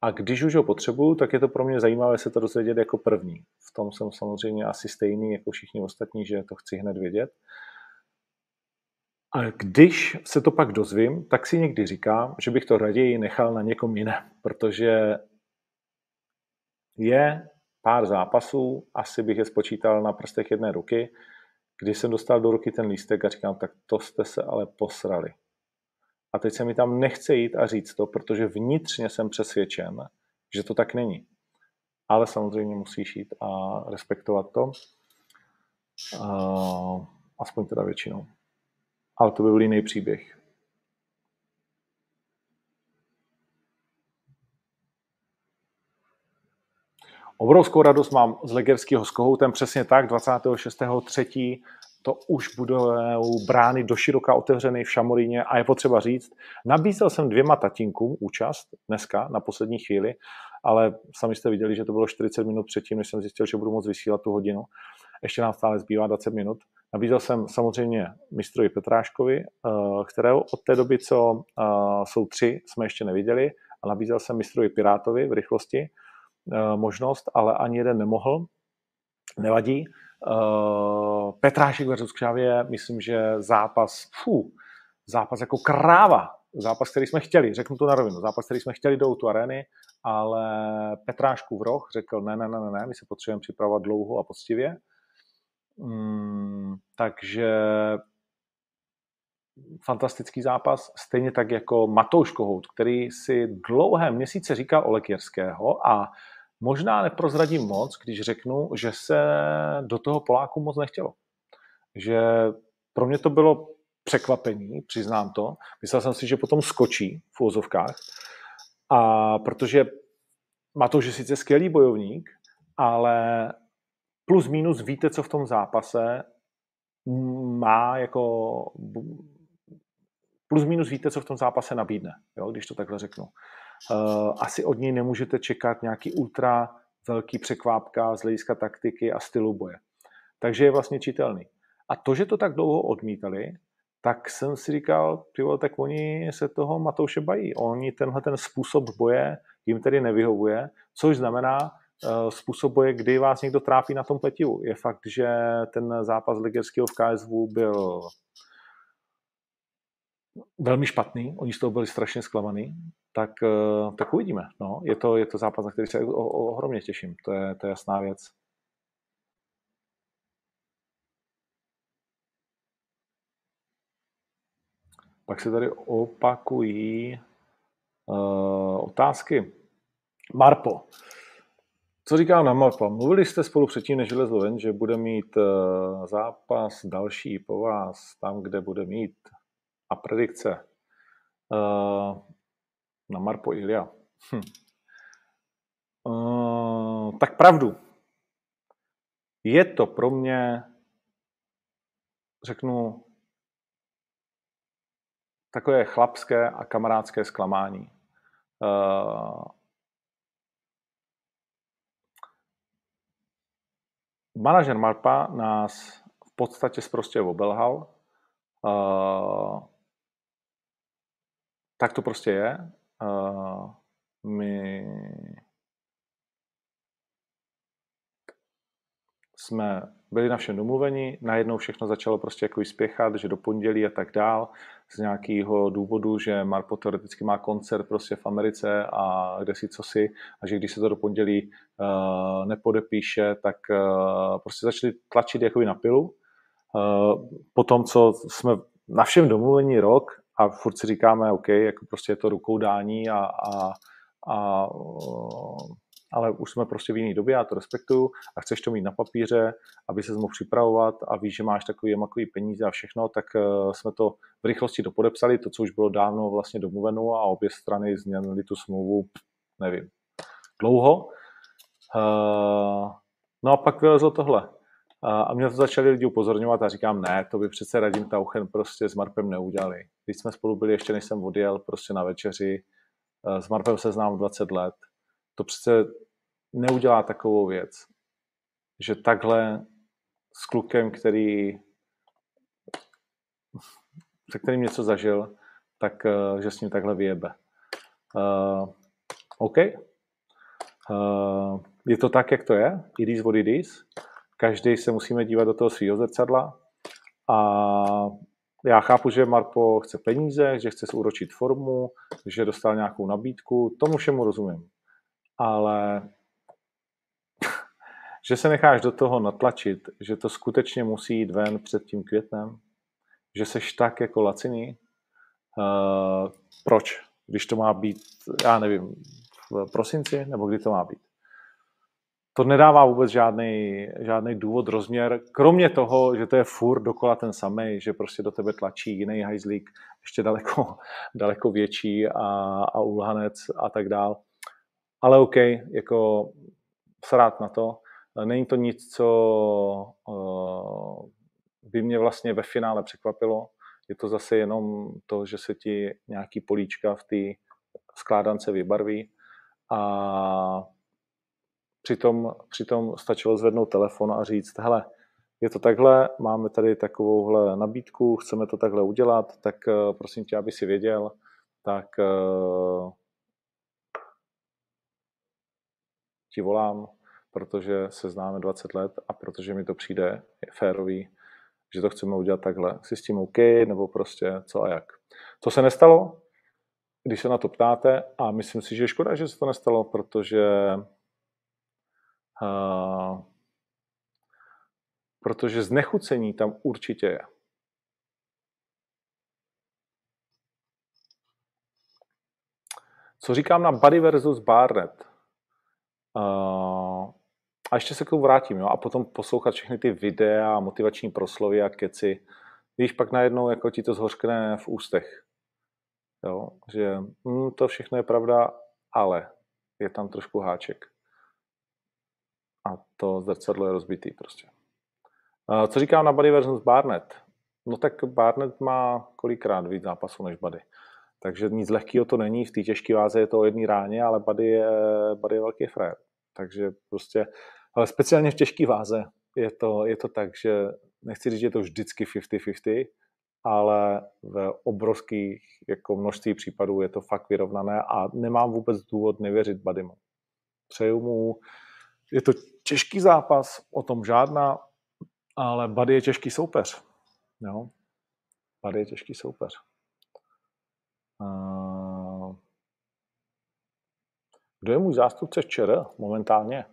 A když už ho potřebuju, tak je to pro mě zajímavé se to dozvědět jako první. V tom jsem samozřejmě asi stejný jako všichni ostatní, že to chci hned vědět. A když se to pak dozvím, tak si někdy říkám, že bych to raději nechal na někom jiném, protože je pár zápasů, asi bych je spočítal na prstech jedné ruky, když jsem dostal do ruky ten lístek a říkám, tak to jste se ale posrali. A teď se mi tam nechce jít a říct to, protože vnitřně jsem přesvědčen, že to tak není. Ale samozřejmě musíš jít a respektovat to. Uh, aspoň teda většinou. Ale to by byl jiný příběh. Obrovskou radost mám z Legerského s Kohoutem, přesně tak, 26.3. to už budou brány do široka otevřeny v Šamoríně a je potřeba říct, nabízel jsem dvěma tatínkům účast dneska na poslední chvíli, ale sami jste viděli, že to bylo 40 minut předtím, než jsem zjistil, že budu moct vysílat tu hodinu. Ještě nám stále zbývá 20 minut, Nabízel jsem samozřejmě mistrovi Petráškovi, eh, kterého od té doby, co eh, jsou tři, jsme ještě neviděli, a nabízel jsem mistrovi Pirátovi v rychlosti eh, možnost, ale ani jeden nemohl. Nevadí. Petrášek versus Křávě, myslím, že zápas, fů, zápas jako kráva, zápas, který jsme chtěli, řeknu to na rovinu, zápas, který jsme chtěli do tu arény, ale Petrášku v roh řekl, ne, ne, ne, ne, ne, my se potřebujeme připravovat dlouho a poctivě. Mm, takže fantastický zápas, stejně tak jako Matouš Kohout, který si dlouhé měsíce říkal Olek Jerského a možná neprozradím moc, když řeknu, že se do toho Poláku moc nechtělo. Že pro mě to bylo překvapení, přiznám to. Myslel jsem si, že potom skočí v úzovkách, a protože Matouš je sice skvělý bojovník, ale plus minus víte, co v tom zápase má jako plus minus víte, co v tom zápase nabídne, jo, když to takhle řeknu. Uh, asi od něj nemůžete čekat nějaký ultra velký překvápka z hlediska taktiky a stylu boje. Takže je vlastně čitelný. A to, že to tak dlouho odmítali, tak jsem si říkal, tyvo, tak oni se toho Matouše bají. Oni tenhle ten způsob boje jim tedy nevyhovuje, což znamená, Eh, způsob boje, kdy vás někdo trápí na tom pletivu. Je fakt, že ten zápas Ligerského v KSV byl velmi špatný, oni z toho byli strašně zklamaný, tak, eh, tak uvidíme. No. Je, to, je to zápas, na který se ohromně těším, to je, to je jasná věc. Pak se tady opakují uh, otázky. Marpo, co říká na mapa? Mluvili jste spolu předtím, než vylezl ven, že bude mít uh, zápas další po vás, tam, kde bude mít a predikce. Uh, na Marpo Ilia. Hm. Uh, tak pravdu. Je to pro mě, řeknu, takové chlapské a kamarádské zklamání. Uh, manažer Marpa nás v podstatě prostě obelhal. Uh, tak to prostě je. My jsme byli na všem domluveni, najednou všechno začalo prostě jako spěchat, že do pondělí a tak dál, z nějakého důvodu, že Marpo teoreticky má koncert prostě v Americe a kde si co si, a že když se to do pondělí uh, nepodepíše, tak uh, prostě začali tlačit jakoby na pilu. Uh, po tom, co jsme na všem domluvení rok a furt si říkáme, OK, jako prostě je to rukou dání a, a, a ale už jsme prostě v jiné době, já to respektuju a chceš to mít na papíře, aby se mohl připravovat a víš, že máš takový makový peníze a všechno, tak uh, jsme to v rychlosti dopodepsali, to, co už bylo dávno vlastně domluveno a obě strany změnily tu smlouvu, nevím, dlouho. Uh, no a pak vylezlo tohle. A mě to začali lidi upozorňovat a říkám, ne, to by přece Radim Tauchen prostě s Marpem neudělali. Když jsme spolu byli, ještě než jsem odjel prostě na večeři, s Marpem se znám 20 let, to přece neudělá takovou věc, že takhle s klukem, který se kterým něco zažil, tak eh, že s ním takhle vyjebe. Uh, OK. Uh, je to tak, jak to je. It is what it is. Každý se musíme dívat do toho svého zrcadla. A já chápu, že Marpo chce peníze, že chce zúročit formu, že dostal nějakou nabídku. Tomu všemu rozumím ale <laughs> že se necháš do toho natlačit, že to skutečně musí jít ven před tím květnem, že seš tak jako laciný, uh, proč? Když to má být, já nevím, v prosinci, nebo kdy to má být? To nedává vůbec žádný, žádný důvod, rozměr, kromě toho, že to je furt dokola ten samý, že prostě do tebe tlačí jiný hajzlík, ještě daleko, <laughs> daleko větší a, a ulhanec a tak dál ale OK, jako srát na to. Není to nic, co uh, by mě vlastně ve finále překvapilo. Je to zase jenom to, že se ti nějaký políčka v té skládance vybarví a přitom, přitom stačilo zvednout telefon a říct, hele, je to takhle, máme tady takovouhle nabídku, chceme to takhle udělat, tak uh, prosím tě, aby si věděl, tak uh, ti volám, protože se známe 20 let a protože mi to přijde férový, že to chceme udělat takhle. Si s tím OK, nebo prostě co a jak. Co se nestalo, když se na to ptáte, a myslím si, že je škoda, že se to nestalo, protože protože znechucení tam určitě je. Co říkám na Buddy versus Barnett? A ještě se k tomu vrátím, jo? a potom poslouchat všechny ty videa, motivační proslovy a keci. Víš, pak najednou jako ti to zhořkne v ústech. Jo? Že hm, to všechno je pravda, ale je tam trošku háček. A to zrcadlo je rozbitý prostě. Co říkám na Buddy versus Barnett? No tak Barnett má kolikrát víc zápasů než Buddy. Takže nic lehkého to není, v té těžké váze je to o jedné ráně, ale Buddy je, Buddy je velký frajer. Takže prostě, ale speciálně v těžké váze je to, je to tak, že nechci říct, že je to vždycky 50-50, ale v obrovských jako množství případů je to fakt vyrovnané a nemám vůbec důvod nevěřit Buddymu. Přeju mu, je to těžký zápas, o tom žádná, ale Buddy je těžký soupeř. Jo? Buddy je těžký soupeř. Kdo je můj zástupce včera momentálně?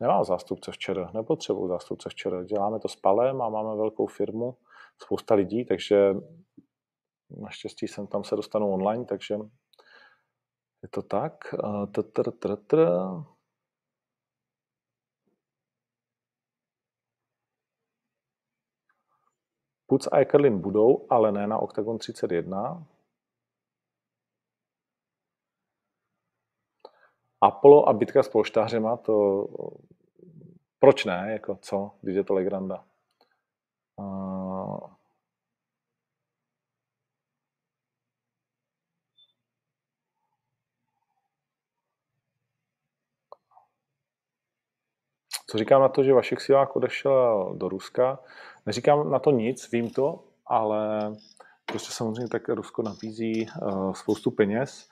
Nemám zástupce včera, nepotřebuji zástupce včera. Děláme to s Palem a máme velkou firmu, spousta lidí, takže naštěstí jsem tam se dostanu online, takže je to tak. Puc a Ekerlin budou, ale ne na Octagon 31. Apollo a bitka s polštářema, to proč ne, jako co, když je to Legranda. Uh, Co říkám na to, že Vašek Sivák odešel do Ruska? Neříkám na to nic, vím to, ale prostě samozřejmě tak Rusko nabízí uh, spoustu peněz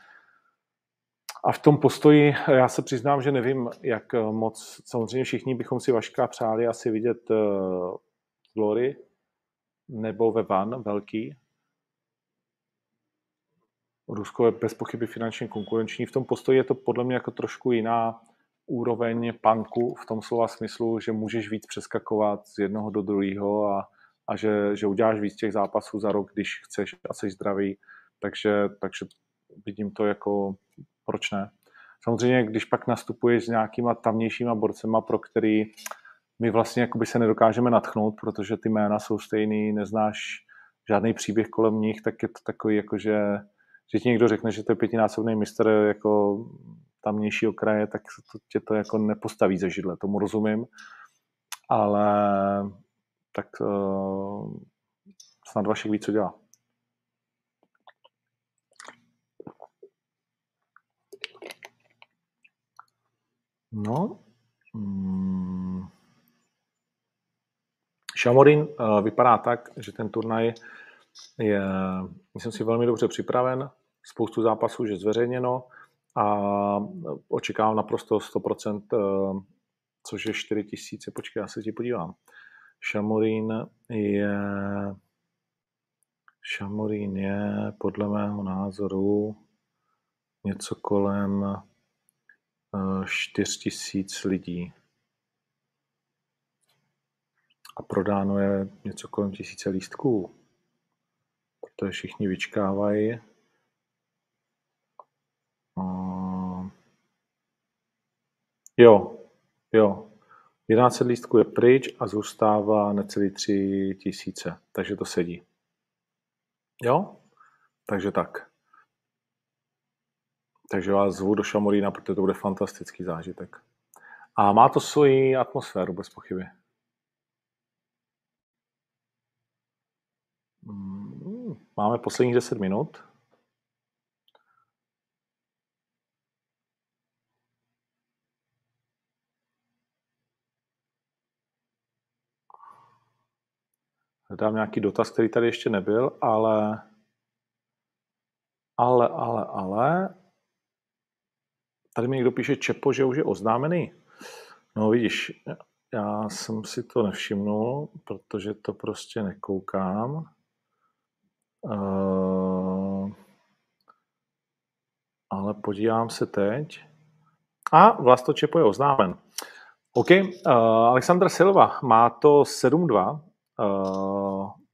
a v tom postoji já se přiznám, že nevím, jak moc, samozřejmě všichni bychom si Vaška přáli asi vidět uh, Glory nebo ve Van velký. Rusko je bez pochyby finančně konkurenční. V tom postoji je to podle mě jako trošku jiná úroveň panku v tom slova smyslu, že můžeš víc přeskakovat z jednoho do druhého a, a že, že uděláš víc těch zápasů za rok, když chceš a jsi zdravý. Takže, takže vidím to jako proč ne? Samozřejmě, když pak nastupuješ s nějakýma tamnějšíma borcema, pro který my vlastně se nedokážeme natchnout, protože ty jména jsou stejný, neznáš žádný příběh kolem nich, tak je to takový, jako že, že ti někdo řekne, že to je pětinásobný mistr jako tamnějšího kraje, tak to, tě to jako nepostaví ze židle, tomu rozumím, ale tak uh, snad Vašek ví, co dělá. No, hmm. Uh, vypadá tak, že ten turnaj je, myslím si, velmi dobře připraven, spoustu zápasů že zveřejněno a očekávám naprosto 100%, uh, což je 4 tisíce. Počkej, já se ti podívám. Šamorín je Šamorín je podle mého názoru něco kolem 4 tisíc lidí. A prodáno je něco kolem tisíce lístků. Protože všichni vyčkávají. Jo, jo. 11 lístků je pryč a zůstává necelý 3 tisíce. Takže to sedí. Jo? Takže tak. Takže vás zvu do Šamorína, protože to bude fantastický zážitek. A má to svoji atmosféru, bez pochyby. Hmm, máme posledních 10 minut. Hledám nějaký dotaz, který tady ještě nebyl, ale ale, ale, ale tady mi někdo píše Čepo, že už je oznámený. No vidíš, já jsem si to nevšimnul, protože to prostě nekoukám. Uh, ale podívám se teď. A Vlasto Čepo je oznámen. OK, uh, Alexander Silva má to 7-2, uh,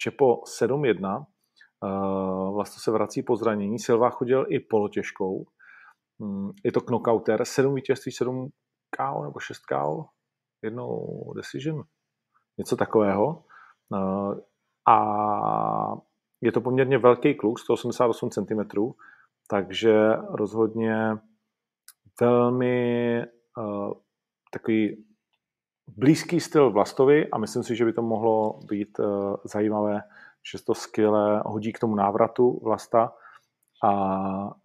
Čepo 7-1, uh, Vlasto se vrací po zranění, Silva chodil i polotěžkou, um, je to knockouter, 7 vítězství, 7 KO nebo 6 KO, jednou decision, něco takového. Uh, a je to poměrně velký kluk, 188 cm, takže rozhodně velmi uh, takový blízký styl Vlastovi a myslím si, že by to mohlo být uh, zajímavé, že to skvěle hodí k tomu návratu Vlasta a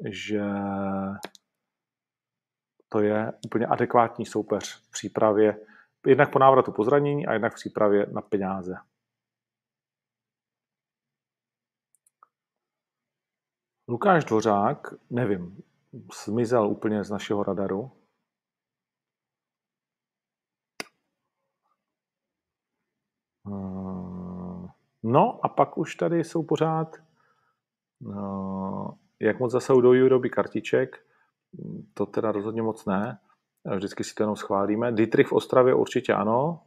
že to je úplně adekvátní soupeř v přípravě, jednak po návratu po zranění a jednak v přípravě na peníze. Lukáš Dvořák, nevím, zmizel úplně z našeho radaru. No a pak už tady jsou pořád, eh, jak moc zase do výroby kartiček, to teda rozhodně moc ne. Vždycky si to jenom schválíme. Dietrich v Ostravě určitě ano.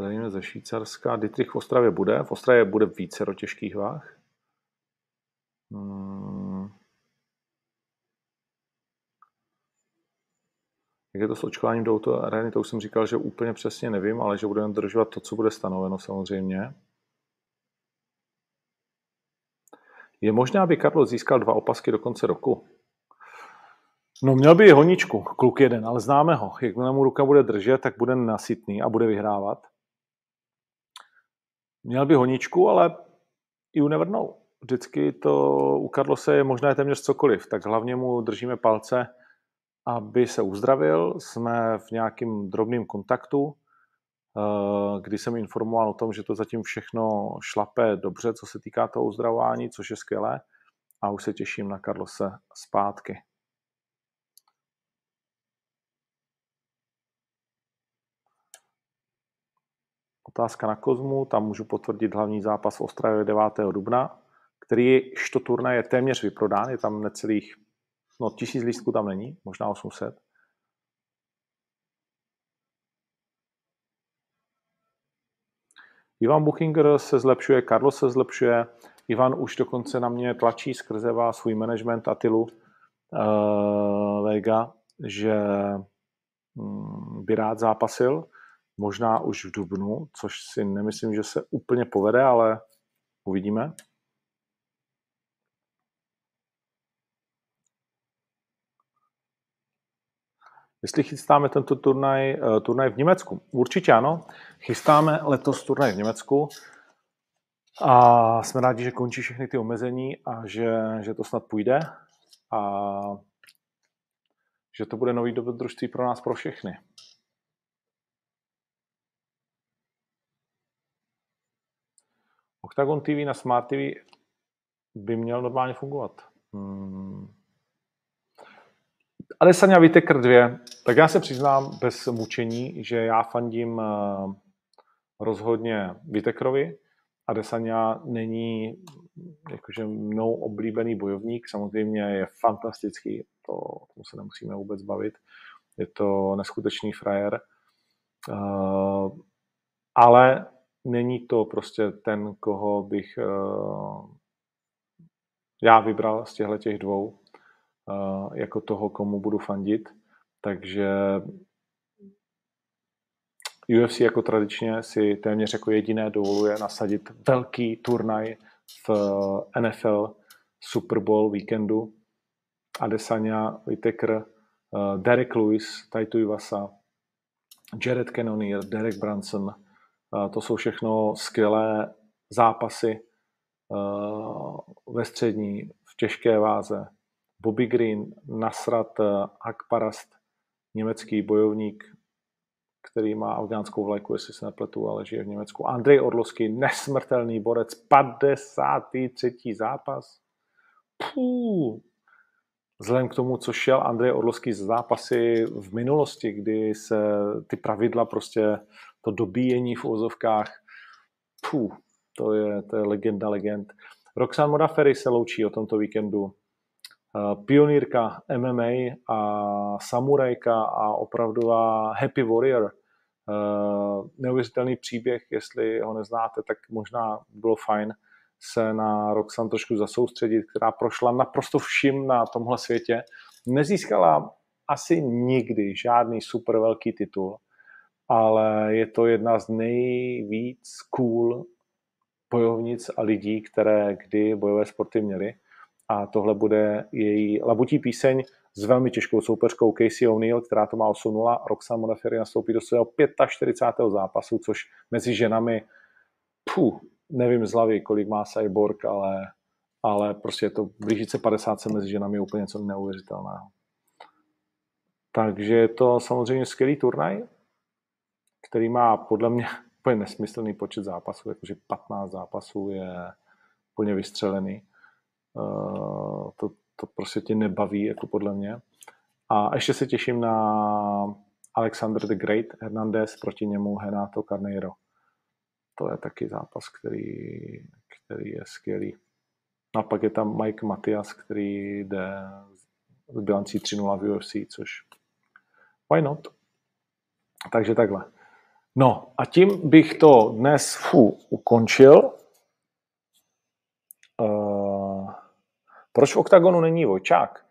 Zdravíme ze Švýcarska. Dietrich v Ostravě bude. V Ostravě bude více do těžkých váh. Hmm. Jak je to s očkováním do autoarény, to už jsem říkal, že úplně přesně nevím, ale že budeme dodržovat to, co bude stanoveno samozřejmě. Je možné, aby Karlo získal dva opasky do konce roku? No měl by honičku, kluk jeden, ale známe ho. Jakmile mu ruka bude držet, tak bude nasytný a bude vyhrávat. Měl by honičku, ale you never know. Vždycky to u Karlose je možné téměř cokoliv, tak hlavně mu držíme palce, aby se uzdravil. Jsme v nějakým drobném kontaktu, eh, kdy jsem informoval o tom, že to zatím všechno šlape dobře, co se týká toho uzdravování, což je skvělé. A už se těším na Karlose zpátky. Otázka na Kozmu, tam můžu potvrdit hlavní zápas v Ostravě 9. dubna, který to turnaj je téměř vyprodán, je tam necelých, no tisíc lístků tam není, možná 800. Ivan Buchinger se zlepšuje, Carlos se zlepšuje, Ivan už dokonce na mě tlačí skrze vás svůj management Atilu uh, Vega, že um, by rád zápasil možná už v dubnu, což si nemyslím, že se úplně povede, ale uvidíme. Jestli chystáme tento turnaj, eh, turnaj v Německu? Určitě ano. Chystáme letos turnaj v Německu a jsme rádi, že končí všechny ty omezení a že, že to snad půjde a že to bude nový dobrodružství pro nás, pro všechny. Octagon TV na Smart TV by měl normálně fungovat. Hmm. Adesanya Vitekr 2. Tak já se přiznám bez mučení, že já fandím eh, rozhodně Vitekrovi. Adesanya není jakože mnou oblíbený bojovník, samozřejmě je fantastický, to, tomu se nemusíme vůbec bavit. Je to neskutečný frajer. Uh, ale není to prostě ten, koho bych uh, já vybral z těchto těch dvou uh, jako toho, komu budu fandit. Takže UFC jako tradičně si téměř jako jediné dovoluje nasadit velký turnaj v NFL Super Bowl víkendu. Adesanya, Whitaker, Derek Lewis, Taito Iwasa, Jared Cannonier, Derek Branson, to jsou všechno skvělé zápasy uh, ve střední, v těžké váze. Bobby Green, Nasrat Akparast, německý bojovník, který má afgánskou vlajku, jestli se nepletu, ale žije v Německu. Andrej Orlovský, nesmrtelný borec, 53. zápas. Puh. Vzhledem k tomu, co šel Andrej Orlovský z zápasy v minulosti, kdy se ty pravidla prostě, to dobíjení v ozovkách, puh, to je, to je legenda legend. Roxanne Modaferry se loučí o tomto víkendu. Eh, pionýrka MMA a samurajka a opravdová happy warrior. Eh, neuvěřitelný příběh, jestli ho neznáte, tak možná bylo fajn se na Roxan trošku zasoustředit, která prošla naprosto všim na tomhle světě. Nezískala asi nikdy žádný super velký titul, ale je to jedna z nejvíc cool bojovnic a lidí, které kdy bojové sporty měly a tohle bude její labutí píseň s velmi těžkou soupeřkou Casey O'Neill, která to má 8-0. Roxanne Modafferi nastoupí do svého 45. zápasu, což mezi ženami, puh, nevím z hlavy, kolik má Cyborg, ale, ale prostě je to blížit se 50 mezi ženami je úplně něco neuvěřitelného. Takže je to samozřejmě skvělý turnaj, který má podle mě <laughs> úplně nesmyslný počet zápasů, jakože 15 zápasů je úplně vystřelený. Uh, to, to prostě tě nebaví, jako podle mě. A ještě se těším na Alexander the Great Hernandez, proti němu Henato Carneiro. To je taky zápas, který, který je skvělý. A pak je tam Mike Matias, který jde s bilancí 3-0 v UFC, což why not? Takže takhle. No a tím bych to dnes fu, ukončil. Uh, proč v OKTAGONu není Vojčák?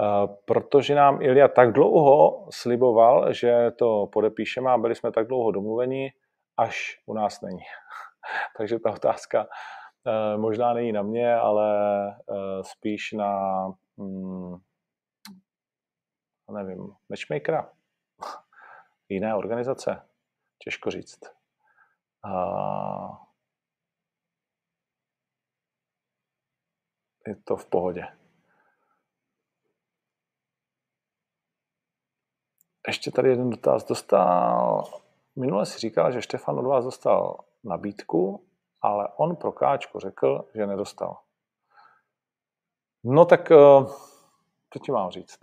Uh, protože nám Ilja tak dlouho sliboval, že to podepíšeme a byli jsme tak dlouho domluveni, až u nás není. <laughs> Takže ta otázka uh, možná není na mě, ale spíš na um, nevím, matchmakera, <laughs> jiné organizace. Těžko říct. A je to v pohodě. Ještě tady jeden dotaz. Dostal, minule si říkal, že Štefan od vás dostal nabídku, ale on pro Káčko řekl, že nedostal. No tak, eh, co ti mám říct?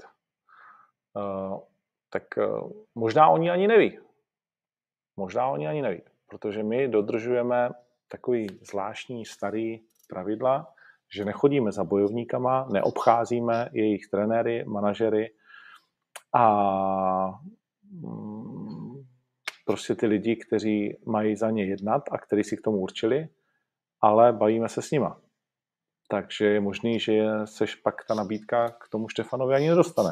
Eh, tak eh, možná oni ani neví. Možná oni ani neví, protože my dodržujeme takový zvláštní starý pravidla, že nechodíme za bojovníkama, neobcházíme jejich trenéry, manažery a mm, prostě ty lidi, kteří mají za ně jednat a kteří si k tomu určili, ale bavíme se s nima. Takže je možný, že se pak ta nabídka k tomu Štefanovi ani nedostane,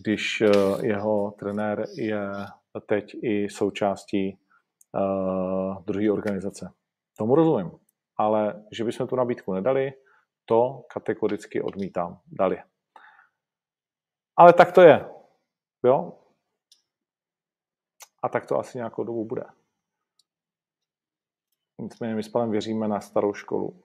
když eh, jeho trenér je teď i součástí uh, druhé organizace. Tomu rozumím. Ale že bychom tu nabídku nedali, to kategoricky odmítám. Dali. Ale tak to je. Jo? A tak to asi nějakou dobu bude. Nicméně my s panem věříme na starou školu.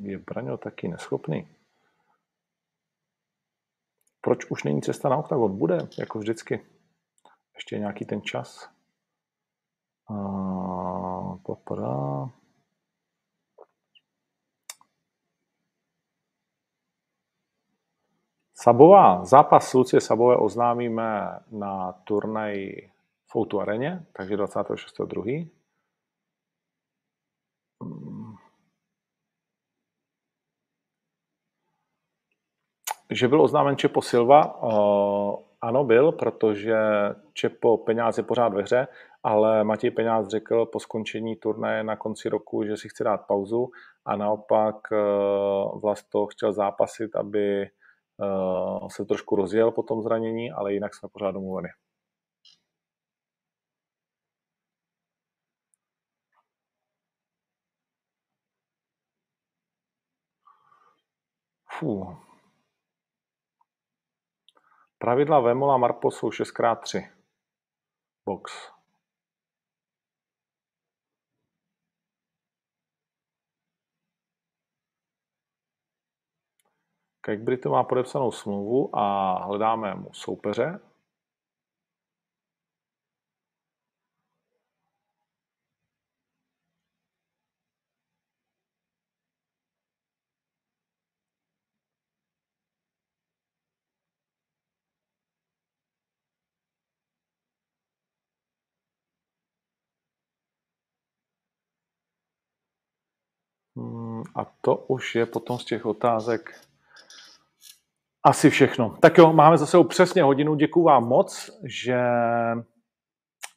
Je Braňo taky neschopný. Proč už není cesta na oktagon? Bude, jako vždycky. Ještě nějaký ten čas. A, papadá. Sabová, zápas Lucie Sabové oznámíme na turnaj v Outu Areně, takže 26.2. Že byl oznámen Čepo Silva, ano, byl, protože Čepo Peňáz je pořád ve hře, ale Matěj Peňáz řekl po skončení turnaje na konci roku, že si chce dát pauzu a naopak Vlast to chtěl zápasit, aby e, se trošku rozjel po tom zranění, ale jinak jsme pořád domluveni. Fů. Pravidla Vemola Marpo jsou 6x3. Box. Kek Brito má podepsanou smlouvu a hledáme mu soupeře. Hmm, A to už je potom z těch otázek asi všechno. Tak jo, máme za sebou přesně hodinu. Děkuji vám moc, že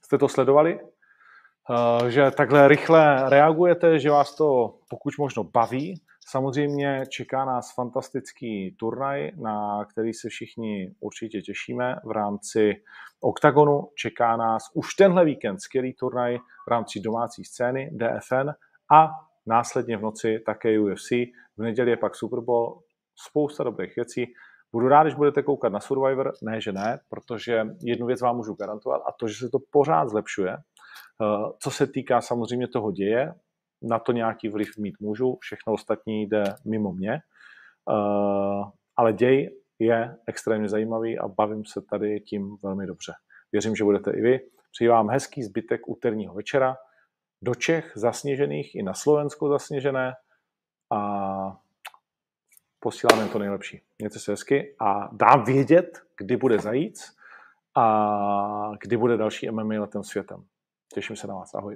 jste to sledovali, eh, že takhle rychle reagujete, že vás to pokud možno baví. Samozřejmě čeká nás fantastický turnaj, na který se všichni určitě těšíme v rámci OKTAGONu. Čeká nás už tenhle víkend skvělý turnaj v rámci domácí scény DFN a následně v noci také UFC. V neděli je pak Super Bowl, spousta dobrých věcí. Budu rád, když budete koukat na Survivor, ne, že ne, protože jednu věc vám můžu garantovat a to, že se to pořád zlepšuje. Eh, Co se týká samozřejmě toho děje, na to nějaký vliv mít můžu, všechno ostatní jde mimo mě, Eh, ale děj je extrémně zajímavý a bavím se tady tím velmi dobře. Věřím, že budete i vy. Přeji vám hezký zbytek úterního večera. Do Čech zasněžených i na Slovensko zasněžené a posílám jen to nejlepší. Mějte se hezky a dám vědět, kdy bude zajíc a kdy bude další MMA letem světem. Těším se na vás. Ahoj.